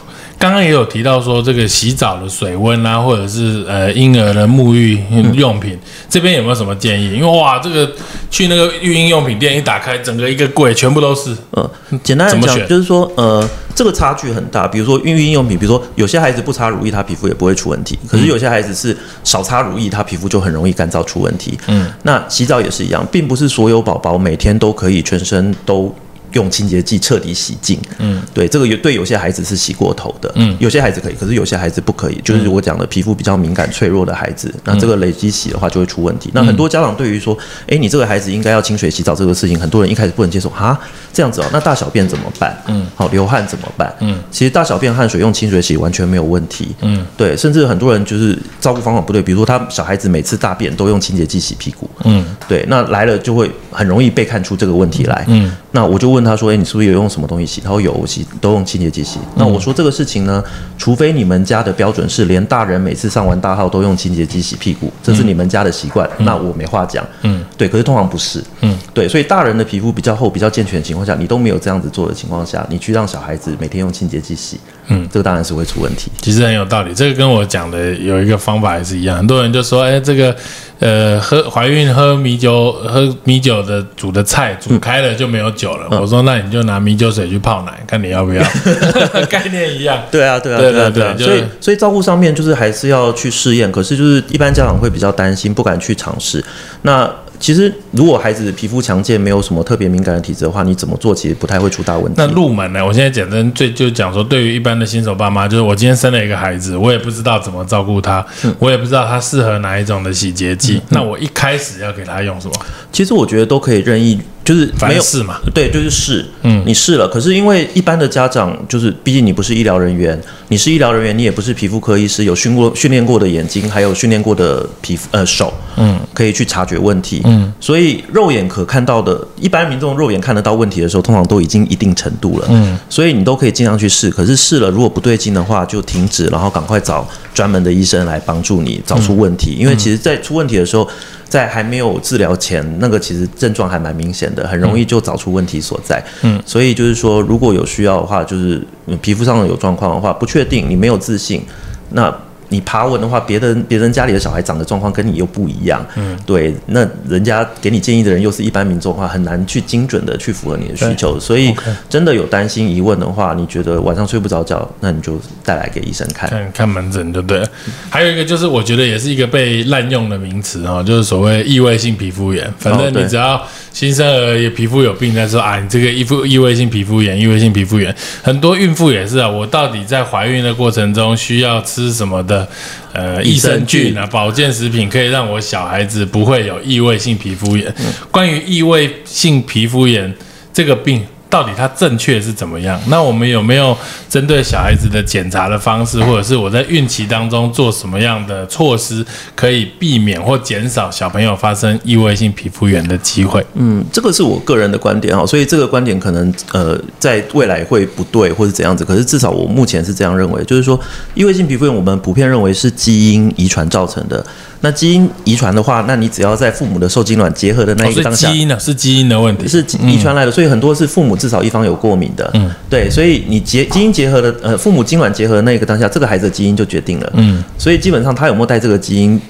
Speaker 1: 刚刚也有提到说，这个洗澡的水温啊，或者是呃婴儿的沐浴用品，这边有没有什么建议？因为哇，这个去那个育婴用品店一打开，整个一个柜全部都是。
Speaker 2: 呃，简单来讲，就是说，呃，这个差距很大。比如说孕育用品，比如说有些孩子不擦乳液，他皮肤也不会出问题；可是有些孩子是少擦乳液，他皮肤就很容易干燥出问题。嗯，那洗澡也是一样，并不是所有宝宝每天都可以全身都。用清洁剂彻底洗净，嗯，对，这个有对有些孩子是洗过头的，嗯，有些孩子可以，可是有些孩子不可以，就是我讲的皮肤比较敏感脆弱的孩子，那这个累积洗的话就会出问题。那很多家长对于说，哎，你这个孩子应该要清水洗澡这个事情，很多人一开始不能接受，哈，这样子哦，那大小便怎么办？嗯，好，流汗怎么办？嗯，其实大小便汗水用清水洗完全没有问题，嗯，对，甚至很多人就是照顾方法不对，比如说他小孩子每次大便都用清洁剂洗屁股，嗯，对，那来了就会很容易被看出这个问题来，嗯，那我就问。他说：“哎，你是不是有用什么东西洗？”他说：“有，我洗都用清洁剂洗。”那我说这个事情呢，除非你们家的标准是连大人每次上完大号都用清洁剂洗屁股，这是你们家的习惯，那我没话讲。嗯，对。可是通常不是。嗯，对。所以大人的皮肤比较厚、比较健全的情况下，你都没有这样子做的情况下，你去让小孩子每天用清洁剂洗，嗯，这个当然是会出问题。
Speaker 1: 其实很有道理，这个跟我讲的有一个方法也是一样。很多人就说：“哎，这个。”呃，喝怀孕喝米酒，喝米酒的煮的菜煮开了就没有酒了。我说那你就拿米酒水去泡奶，看你要不要。概念一样。
Speaker 2: 对啊，对啊，对啊，对啊。所以，所以照顾上面就是还是要去试验。可是就是一般家长会比较担心，不敢去尝试。那。其实，如果孩子皮肤强健，没有什么特别敏感的体质的话，你怎么做其实不太会出大问题。
Speaker 1: 那入门呢？我现在简单最就讲说，对于一般的新手爸妈，就是我今天生了一个孩子，我也不知道怎么照顾他，我也不知道他适合哪一种的洗洁剂。那我一开始要给他用什么？
Speaker 2: 其实我觉得都可以任意。就是没有
Speaker 1: 试嘛，
Speaker 2: 对，就是试，嗯，你试了，可是因为一般的家长就是，毕竟你不是医疗人员，你是医疗人员，你也不是皮肤科医师，有训过训练过的眼睛，还有训练过的皮肤呃手，嗯，可以去察觉问题，嗯，所以肉眼可看到的，一般民众肉眼看得到问题的时候，通常都已经一定程度了，嗯，所以你都可以尽量去试，可是试了如果不对劲的话，就停止，然后赶快找专门的医生来帮助你找出问题，因为其实在出问题的时候。在还没有治疗前，那个其实症状还蛮明显的，很容易就找出问题所在。嗯，所以就是说，如果有需要的话，就是皮肤上有状况的话，不确定，你没有自信，那。你爬文的话，别人别人家里的小孩长的状况跟你又不一样，嗯，对，那人家给你建议的人又是一般民众的话，很难去精准的去符合你的需求，所以真的有担心疑问的话，你觉得晚上睡不着觉，那你就带来给医生看，
Speaker 1: 看看门诊，对不对？还有一个就是，我觉得也是一个被滥用的名词啊，就是所谓异位性皮肤炎，反正你只要新生儿也皮肤有病，再说啊，你这个异肤异位性皮肤炎，异位性皮肤炎，很多孕妇也是啊，我到底在怀孕的过程中需要吃什么的？呃，益生菌啊，保健食品可以让我小孩子不会有异位性皮肤炎。关于异位性皮肤炎这个病。到底它正确是怎么样？那我们有没有针对小孩子的检查的方式，或者是我在孕期当中做什么样的措施，可以避免或减少小朋友发生异位性皮肤炎的机会？
Speaker 2: 嗯，这个是我个人的观点哈，所以这个观点可能呃在未来会不对或者怎样子，可是至少我目前是这样认为，就是说异位性皮肤炎我们普遍认为是基因遗传造成的。那基因遗传的话，那你只要在父母的受精卵结合的那一个当下，
Speaker 1: 基因呢是基因的问题，
Speaker 2: 是遗传来的，所以很多是父母至少一方有过敏的，嗯，对，所以你结基因结合的，呃，父母精卵结合的那一个当下，这个孩子的基因就决定了，嗯，所以基本上他有没有带这个基因。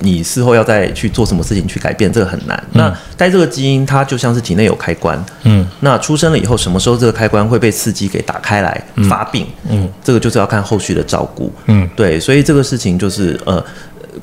Speaker 2: 你事后要再去做什么事情去改变，这个很难。那带这个基因，它就像是体内有开关。嗯，那出生了以后，什么时候这个开关会被刺激给打开来发病？嗯，这个就是要看后续的照顾。嗯，对，所以这个事情就是呃，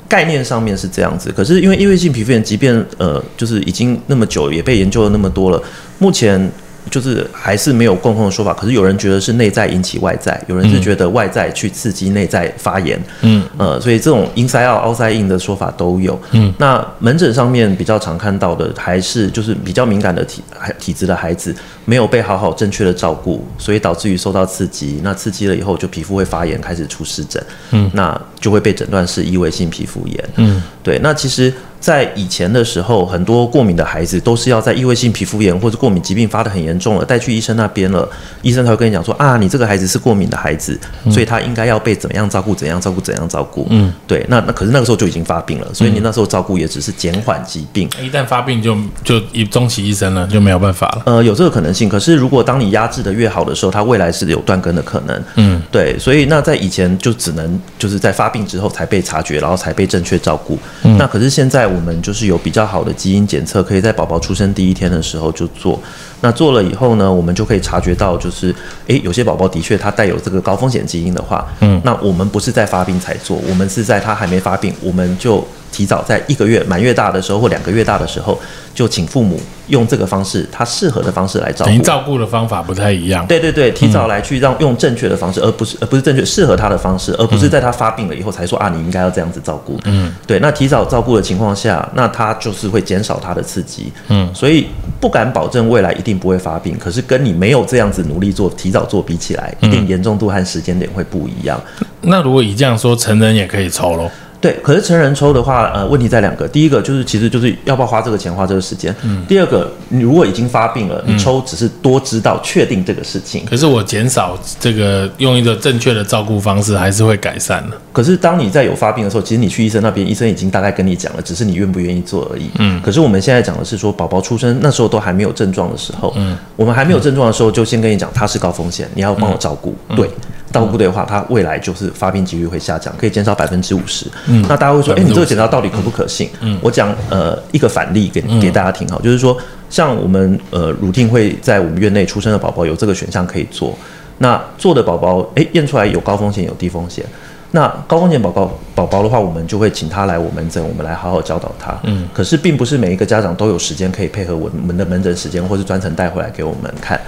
Speaker 2: 概念上面是这样子。可是因为异位性皮肤炎，即便呃，就是已经那么久，也被研究了那么多了，目前。就是还是没有共同的说法，可是有人觉得是内在引起外在，有人是觉得外在去刺激内在发炎，嗯，呃，所以这种 inside out outside in 的说法都有，嗯，那门诊上面比较常看到的还是就是比较敏感的体体质的孩子没有被好好正确的照顾，所以导致于受到刺激，那刺激了以后就皮肤会发炎，开始出湿疹，嗯，那就会被诊断是异位性皮肤炎，嗯，对，那其实。在以前的时候，很多过敏的孩子都是要在异位性皮肤炎或者过敏疾病发得很严重了，带去医生那边了，医生才会跟你讲说啊，你这个孩子是过敏的孩子，所以他应该要被怎么样照顾，怎样照顾，怎样照顾。嗯，对，那那可是那个时候就已经发病了，所以你那时候照顾也只是减缓疾病。
Speaker 1: 一旦发病就就一终其一生了，就没有办法了。
Speaker 2: 呃，有这个可能性。可是如果当你压制的越好的时候，它未来是有断根的可能。嗯，对，所以那在以前就只能就是在发病之后才被察觉，然后才被正确照顾。那可是现在我们就是有比较好的基因检测，可以在宝宝出生第一天的时候就做。那做了以后呢，我们就可以察觉到，就是诶，有些宝宝的确他带有这个高风险基因的话，嗯，那我们不是在发病才做，我们是在他还没发病，我们就。提早在一个月满月大的时候或两个月大的时候，就请父母用这个方式，他适合的方式来照顾。
Speaker 1: 照顾的方法不太一样。
Speaker 2: 对对对，提早来去让用正确的方式，而不是而不是正确适合他的方式，而不是在他发病了以后才说啊，你应该要这样子照顾。嗯，对。那提早照顾的情况下，那他就是会减少他的刺激。嗯，所以不敢保证未来一定不会发病，可是跟你没有这样子努力做提早做比起来，一定严重度和时间点会不一样。
Speaker 1: 那如果以这样说，成人也可以抽喽？
Speaker 2: 对，可是成人抽的话，呃，问题在两个。第一个就是，其实就是要不要花这个钱，花这个时间。嗯。第二个，你如果已经发病了，你抽只是多知道、确定这个事情。
Speaker 1: 可是我减少这个，用一个正确的照顾方式，还是会改善的。
Speaker 2: 可是当你在有发病的时候，其实你去医生那边，医生已经大概跟你讲了，只是你愿不愿意做而已。嗯。可是我们现在讲的是说，宝宝出生那时候都还没有症状的时候，嗯，我们还没有症状的时候，就先跟你讲他是高风险，你要帮我照顾。对。照顾对的话，他未来就是发病几率会下降，可以减少百分之五十。嗯，那大家会说，哎，你这个检查到底可不可信？嗯，我讲呃一个反例给给大家听哈，就是说，像我们呃乳定会在我们院内出生的宝宝有这个选项可以做。那做的宝宝，哎，验出来有高风险有低风险。那高风险宝宝宝宝的话，我们就会请他来我门诊，我们来好好教导他。嗯，可是并不是每一个家长都有时间可以配合我们的门诊时间，或是专程带回来给我们看，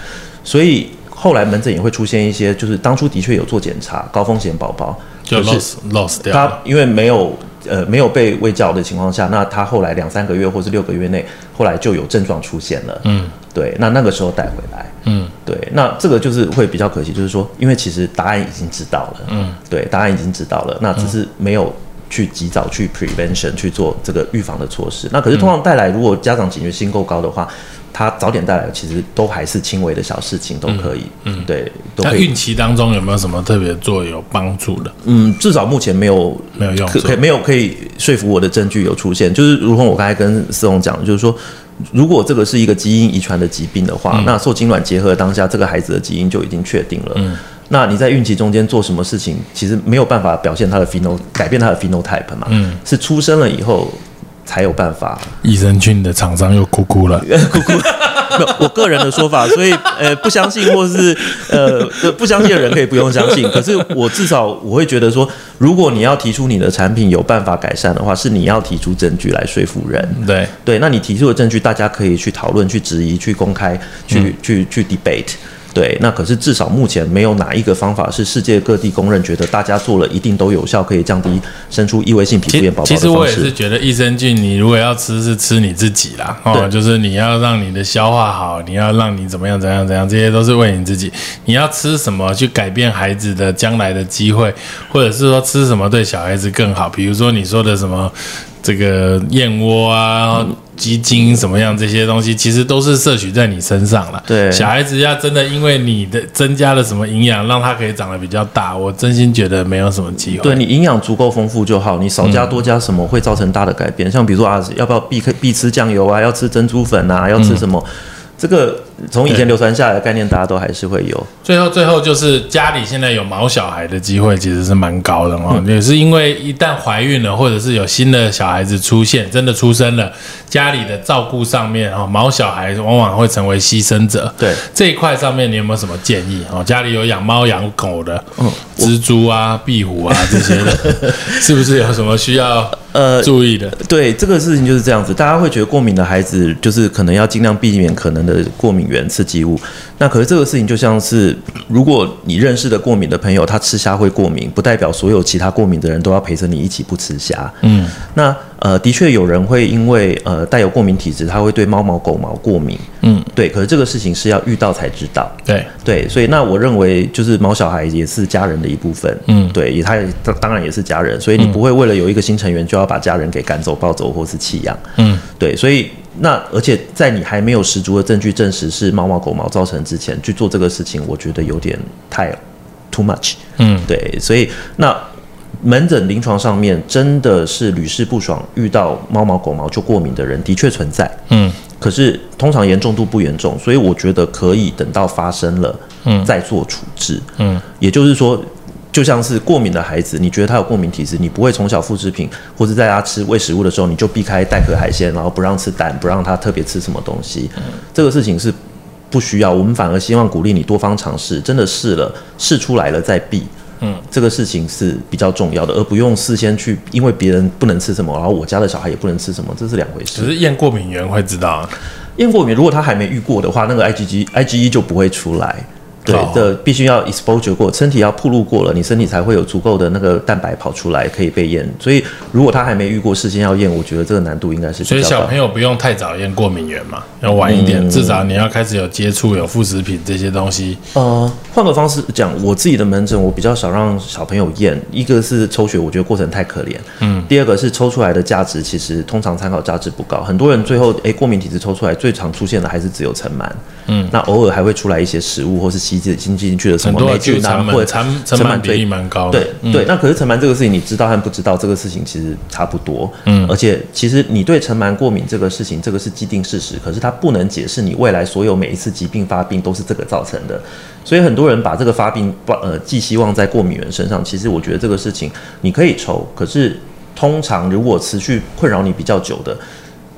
Speaker 2: 所以。后来门诊也会出现一些，就是当初的确有做检查，高风险宝宝
Speaker 1: 就 lost lost 掉。
Speaker 2: 他因为没有呃没有被喂教的情况下，那他后来两三个月或是六个月内，后来就有症状出现了。嗯，对，那那个时候带回来，嗯，对，那这个就是会比较可惜，就是说，因为其实答案已经知道了，嗯，对，答案已经知道了，那只是没有去及早去 prevention 去做这个预防的措施。那可是通常带来，如果家长警觉性够高的话。他早点带来，其实都还是轻微的小事情，都可以。嗯，对。
Speaker 1: 那孕期当中有没有什么特别做有帮助的？
Speaker 2: 嗯，至少目前没有
Speaker 1: 没有用，
Speaker 2: 可没有可以说服我的证据有出现。就是如同我刚才跟思宏讲，就是说，如果这个是一个基因遗传的疾病的话，那受精卵结合当下，这个孩子的基因就已经确定了。嗯，那你在孕期中间做什么事情，其实没有办法表现他的 pheno 改变他的 phenotype 嘛？嗯，是出生了以后。才有办法。
Speaker 1: 益生菌的厂商又哭哭了，
Speaker 2: 哭哭。我个人的说法，所以 呃，不相信或是呃不相信的人可以不用相信。可是我至少我会觉得说，如果你要提出你的产品有办法改善的话，是你要提出证据来说服人。
Speaker 1: 对
Speaker 2: 对，那你提出的证据，大家可以去讨论、去质疑、去公开、去去去 debate。对，那可是至少目前没有哪一个方法是世界各地公认，觉得大家做了一定都有效，可以降低生出异位性皮肤炎宝宝
Speaker 1: 其实我也是觉得益生菌，你如果要吃，是吃你自己啦，哦，就是你要让你的消化好，你要让你怎么样怎样怎样，这些都是为你自己。你要吃什么去改变孩子的将来的机会，或者是说吃什么对小孩子更好？比如说你说的什么。这个燕窝啊、鸡精什么样这些东西，其实都是摄取在你身上了。
Speaker 2: 对，
Speaker 1: 小孩子要真的因为你的增加了什么营养，让他可以长得比较大，我真心觉得没有什么机会。
Speaker 2: 对你营养足够丰富就好，你少加多加什么会造成大的改变？像比如说啊，要不要必必吃酱油啊？要吃珍珠粉啊？要吃什么？这个从以前流传下来的概念，大家都还是会有。
Speaker 1: 最后，最后就是家里现在有毛小孩的机会，其实是蛮高的哦。也是因为一旦怀孕了，或者是有新的小孩子出现，真的出生了，家里的照顾上面哦，毛小孩往往会成为牺牲者。
Speaker 2: 对
Speaker 1: 这一块上面，你有没有什么建议哦？家里有养猫养狗的，嗯，蜘蛛啊、壁虎啊 这些的，是不是有什么需要？呃，注意的，
Speaker 2: 对这个事情就是这样子，大家会觉得过敏的孩子就是可能要尽量避免可能的过敏敏源、刺激物。那可是这个事情就像是，如果你认识的过敏的朋友，他吃虾会过敏，不代表所有其他过敏的人都要陪着你一起不吃虾。嗯，那呃，的确有人会因为呃带有过敏体质，他会对猫毛、狗毛过敏。嗯，对。可是这个事情是要遇到才知道。
Speaker 1: 对
Speaker 2: 对，所以那我认为就是毛小孩也是家人的一部分。嗯，对，也他也当然也是家人，所以你不会为了有一个新成员就要把家人给赶走、抱走或是弃养。嗯，对，所以。那而且在你还没有十足的证据证实是猫毛狗毛造成之前去做这个事情，我觉得有点太 too much。嗯，对，所以那门诊临床上面真的是屡试不爽，遇到猫毛狗毛就过敏的人的确存在。嗯，可是通常严重度不严重，所以我觉得可以等到发生了，嗯，再做处置。嗯，也就是说。就像是过敏的孩子，你觉得他有过敏体质，你不会从小复制品或者在他吃喂食物的时候，你就避开带壳海鲜，然后不让吃蛋，不让他特别吃什么东西。这个事情是不需要，我们反而希望鼓励你多方尝试，真的试了试出来了再避。嗯，这个事情是比较重要的，而不用事先去因为别人不能吃什么，然后我家的小孩也不能吃什么，这是两回事。
Speaker 1: 只是验过敏源会知道，
Speaker 2: 验过敏如果他还没遇过的话，那个 IgG IgE 就不会出来。对的，必须要 exposure 过，身体要暴露过了，你身体才会有足够的那个蛋白跑出来可以被验。所以如果他还没遇过，事先要验，我觉得这个难度应该是。
Speaker 1: 所以小朋友不用太早验过敏源嘛，要晚一点，至少你要开始有接触有副食品这些东西。
Speaker 2: 呃，换个方式讲，我自己的门诊我比较少让小朋友验，一个是抽血，我觉得过程太可怜。嗯。第二个是抽出来的价值其实通常参考价值不高，很多人最后哎过敏体质抽出来最常出现的还是只有尘螨。嗯。那偶尔还会出来一些食物或是。吸进进去的什么霉菌啊，或者
Speaker 1: 尘尘螨比例蛮高。
Speaker 2: 对对，那可是尘螨这个事情，你知道和不知道这个事情其实差不多。嗯，而且其实你对尘螨过敏这个事情，这个是既定事实，可是它不能解释你未来所有每一次疾病发病都是这个造成的。所以很多人把这个发病不呃寄希望在过敏源身上，其实我觉得这个事情你可以抽，可是通常如果持续困扰你比较久的。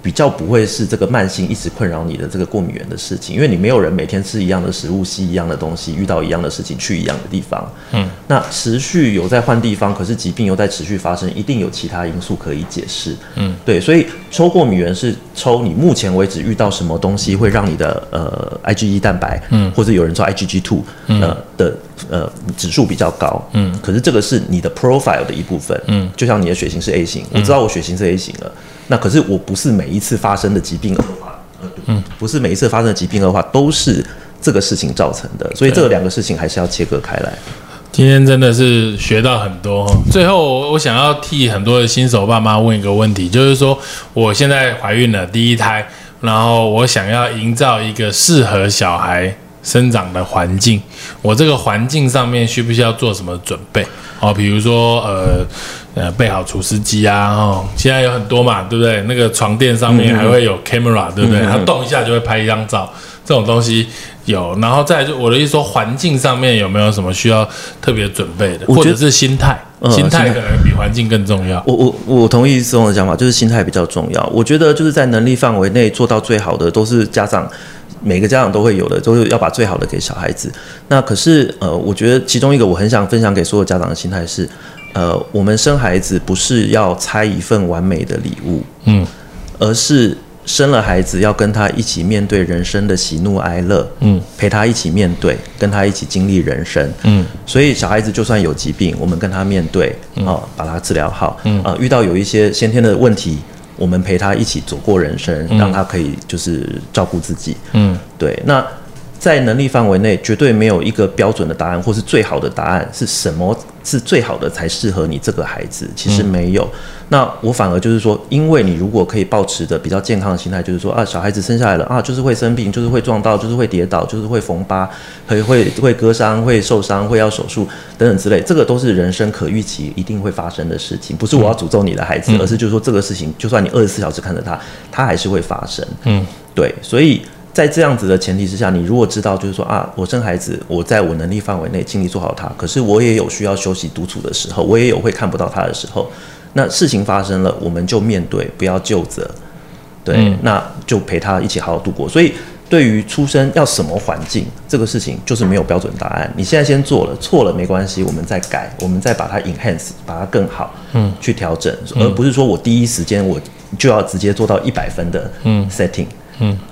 Speaker 2: 比较不会是这个慢性一直困扰你的这个过敏源的事情，因为你没有人每天吃一样的食物、吸一样的东西、遇到一样的事情、去一样的地方。嗯，那持续有在换地方，可是疾病又在持续发生，一定有其他因素可以解释。嗯，对，所以抽过敏源是抽你目前为止遇到什么东西会让你的呃 IgE 蛋白，嗯，或者有人说 IgG two，呃的呃指数比较高。嗯，可是这个是你的 profile 的一部分。嗯，就像你的血型是 A 型，我知道我血型是 A 型了。那可是我不是每一次发生的疾病恶化，嗯，不是每一次发生的疾病恶化都是这个事情造成的，所以这两个事情还是要切割开来。
Speaker 1: 今天真的是学到很多。最后，我想要替很多的新手爸妈问一个问题，就是说，我现在怀孕了第一胎，然后我想要营造一个适合小孩生长的环境，我这个环境上面需不需要做什么准备？哦，比如说，呃。呃，备好除湿机啊，哦，现在有很多嘛，对不对？那个床垫上面还会有 camera，对不对？它动一下就会拍一张照，这种东西有。然后再就我的意思说，环境上面有没有什么需要特别准备的，或者是心态？心态可能比环境更重要。
Speaker 2: 我我我同意思宏的想法，就是心态比较重要。我觉得就是在能力范围内做到最好的，都是家长每个家长都会有的，都是要把最好的给小孩子。那可是呃，我觉得其中一个我很想分享给所有家长的心态是。呃，我们生孩子不是要拆一份完美的礼物，嗯，而是生了孩子要跟他一起面对人生的喜怒哀乐，嗯，陪他一起面对，跟他一起经历人生，嗯，所以小孩子就算有疾病，我们跟他面对，哦，把他治疗好，嗯，啊，遇到有一些先天的问题，我们陪他一起走过人生，让他可以就是照顾自己，嗯，对，那。在能力范围内，绝对没有一个标准的答案，或是最好的答案是什么是最好的才适合你这个孩子。其实没有。那我反而就是说，因为你如果可以保持的比较健康的心态，就是说啊，小孩子生下来了啊，就是会生病，就是会撞到，就是会跌倒，就是会缝疤，会会会割伤，会受伤，会要手术等等之类，这个都是人生可预期一定会发生的事情。不是我要诅咒你的孩子，而是就是说这个事情，就算你二十四小时看着他，他还是会发生。嗯，对，所以。在这样子的前提之下，你如果知道，就是说啊，我生孩子，我在我能力范围内尽力做好他，可是我也有需要休息独处的时候，我也有会看不到他的时候，那事情发生了，我们就面对，不要就责，对，那就陪他一起好好度过。所以，对于出生要什么环境这个事情，就是没有标准答案。你现在先做了，错了没关系，我们再改，我们再把它 enhance，把它更好，嗯，去调整，而不是说我第一时间我就要直接做到一百分的嗯 setting。嗯，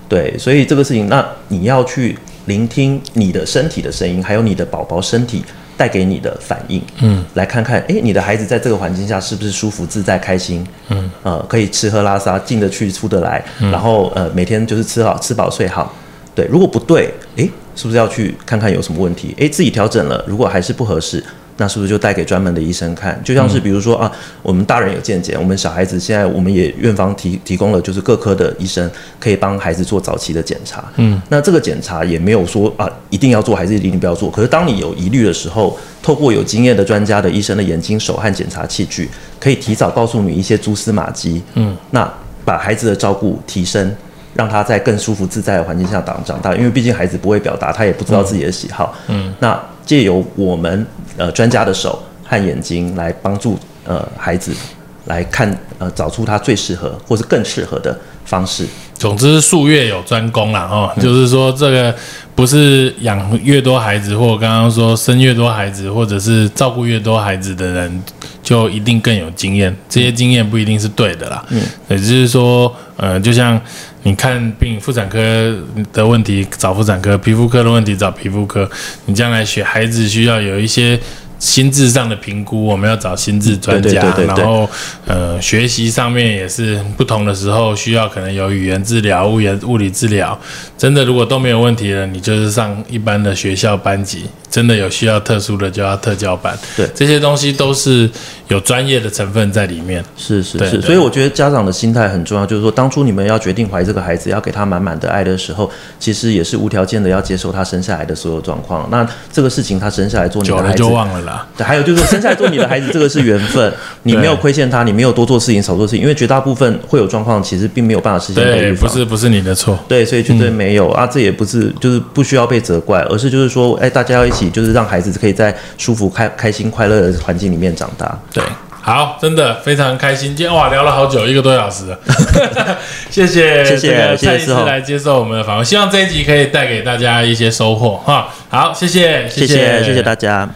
Speaker 2: 对，所以这个事情，那你要去聆听你的身体的声音，还有你的宝宝身体带给你的反应，嗯，来看看，哎，你的孩子在这个环境下是不是舒服、自在、开心，嗯，呃，可以吃喝拉撒进得去、出得来，然后呃，每天就是吃好、吃饱、睡好。对，如果不对，诶，是不是要去看看有什么问题？诶，自己调整了，如果还是不合适，那是不是就带给专门的医生看？就像是比如说啊，我们大人有健检，我们小孩子现在我们也院方提提供了，就是各科的医生可以帮孩子做早期的检查。嗯，那这个检查也没有说啊一定要做还是一定不要做。可是当你有疑虑的时候，透过有经验的专家的医生的眼睛、手和检查器具，可以提早告诉你一些蛛丝马迹。嗯，那把孩子的照顾提升。让他在更舒服自在的环境下长长大，因为毕竟孩子不会表达，他也不知道自己的喜好。嗯，那借由我们呃专家的手和眼睛来帮助呃孩子来看呃找出他最适合或是更适合的方式。
Speaker 1: 总之术业有专攻啦，哦，就是说这个不是养越多孩子，或刚刚说生越多孩子，或者是照顾越多孩子的人就一定更有经验，这些经验不一定是对的啦。嗯，也就是说，呃，就像。你看病，妇产科的问题找妇产科，皮肤科的问题找皮肤科。你将来学孩子需要有一些。心智上的评估，我们要找心智专家。然后，呃，学习上面也是不同的时候，需要可能有语言治疗、物言物理治疗。真的，如果都没有问题了，你就是上一般的学校班级。真的有需要特殊的，就要特教班。
Speaker 2: 对，
Speaker 1: 这些东西都是有专业的成分在里面。
Speaker 2: 是是是，所以我觉得家长的心态很重要。就是说，当初你们要决定怀这个孩子，要给他满满的爱的时候，其实也是无条件的要接受他生下来的所有状况。那这个事情他生下来做你的孩子，
Speaker 1: 就忘了啦。
Speaker 2: 对，还有就是生下来做你的孩子，这个是缘分，你没有亏欠他，你没有多做事情少做事情，因为绝大部分会有状况，其实并没有办法实现
Speaker 1: 对，不是不是你的错，
Speaker 2: 对，所以绝对没有啊，这也不是就是不需要被责怪，而是就是说，哎，大家要一起就是让孩子可以在舒服、开开心、快乐的环境里面长大。
Speaker 1: 对，好，真的非常开心，今天哇聊了好久，一个多小时，谢谢
Speaker 2: 谢谢
Speaker 1: 蔡医师来接受我们的访问，希望这一集可以带给大家一些收获哈。好，谢谢
Speaker 2: 谢谢谢谢大家。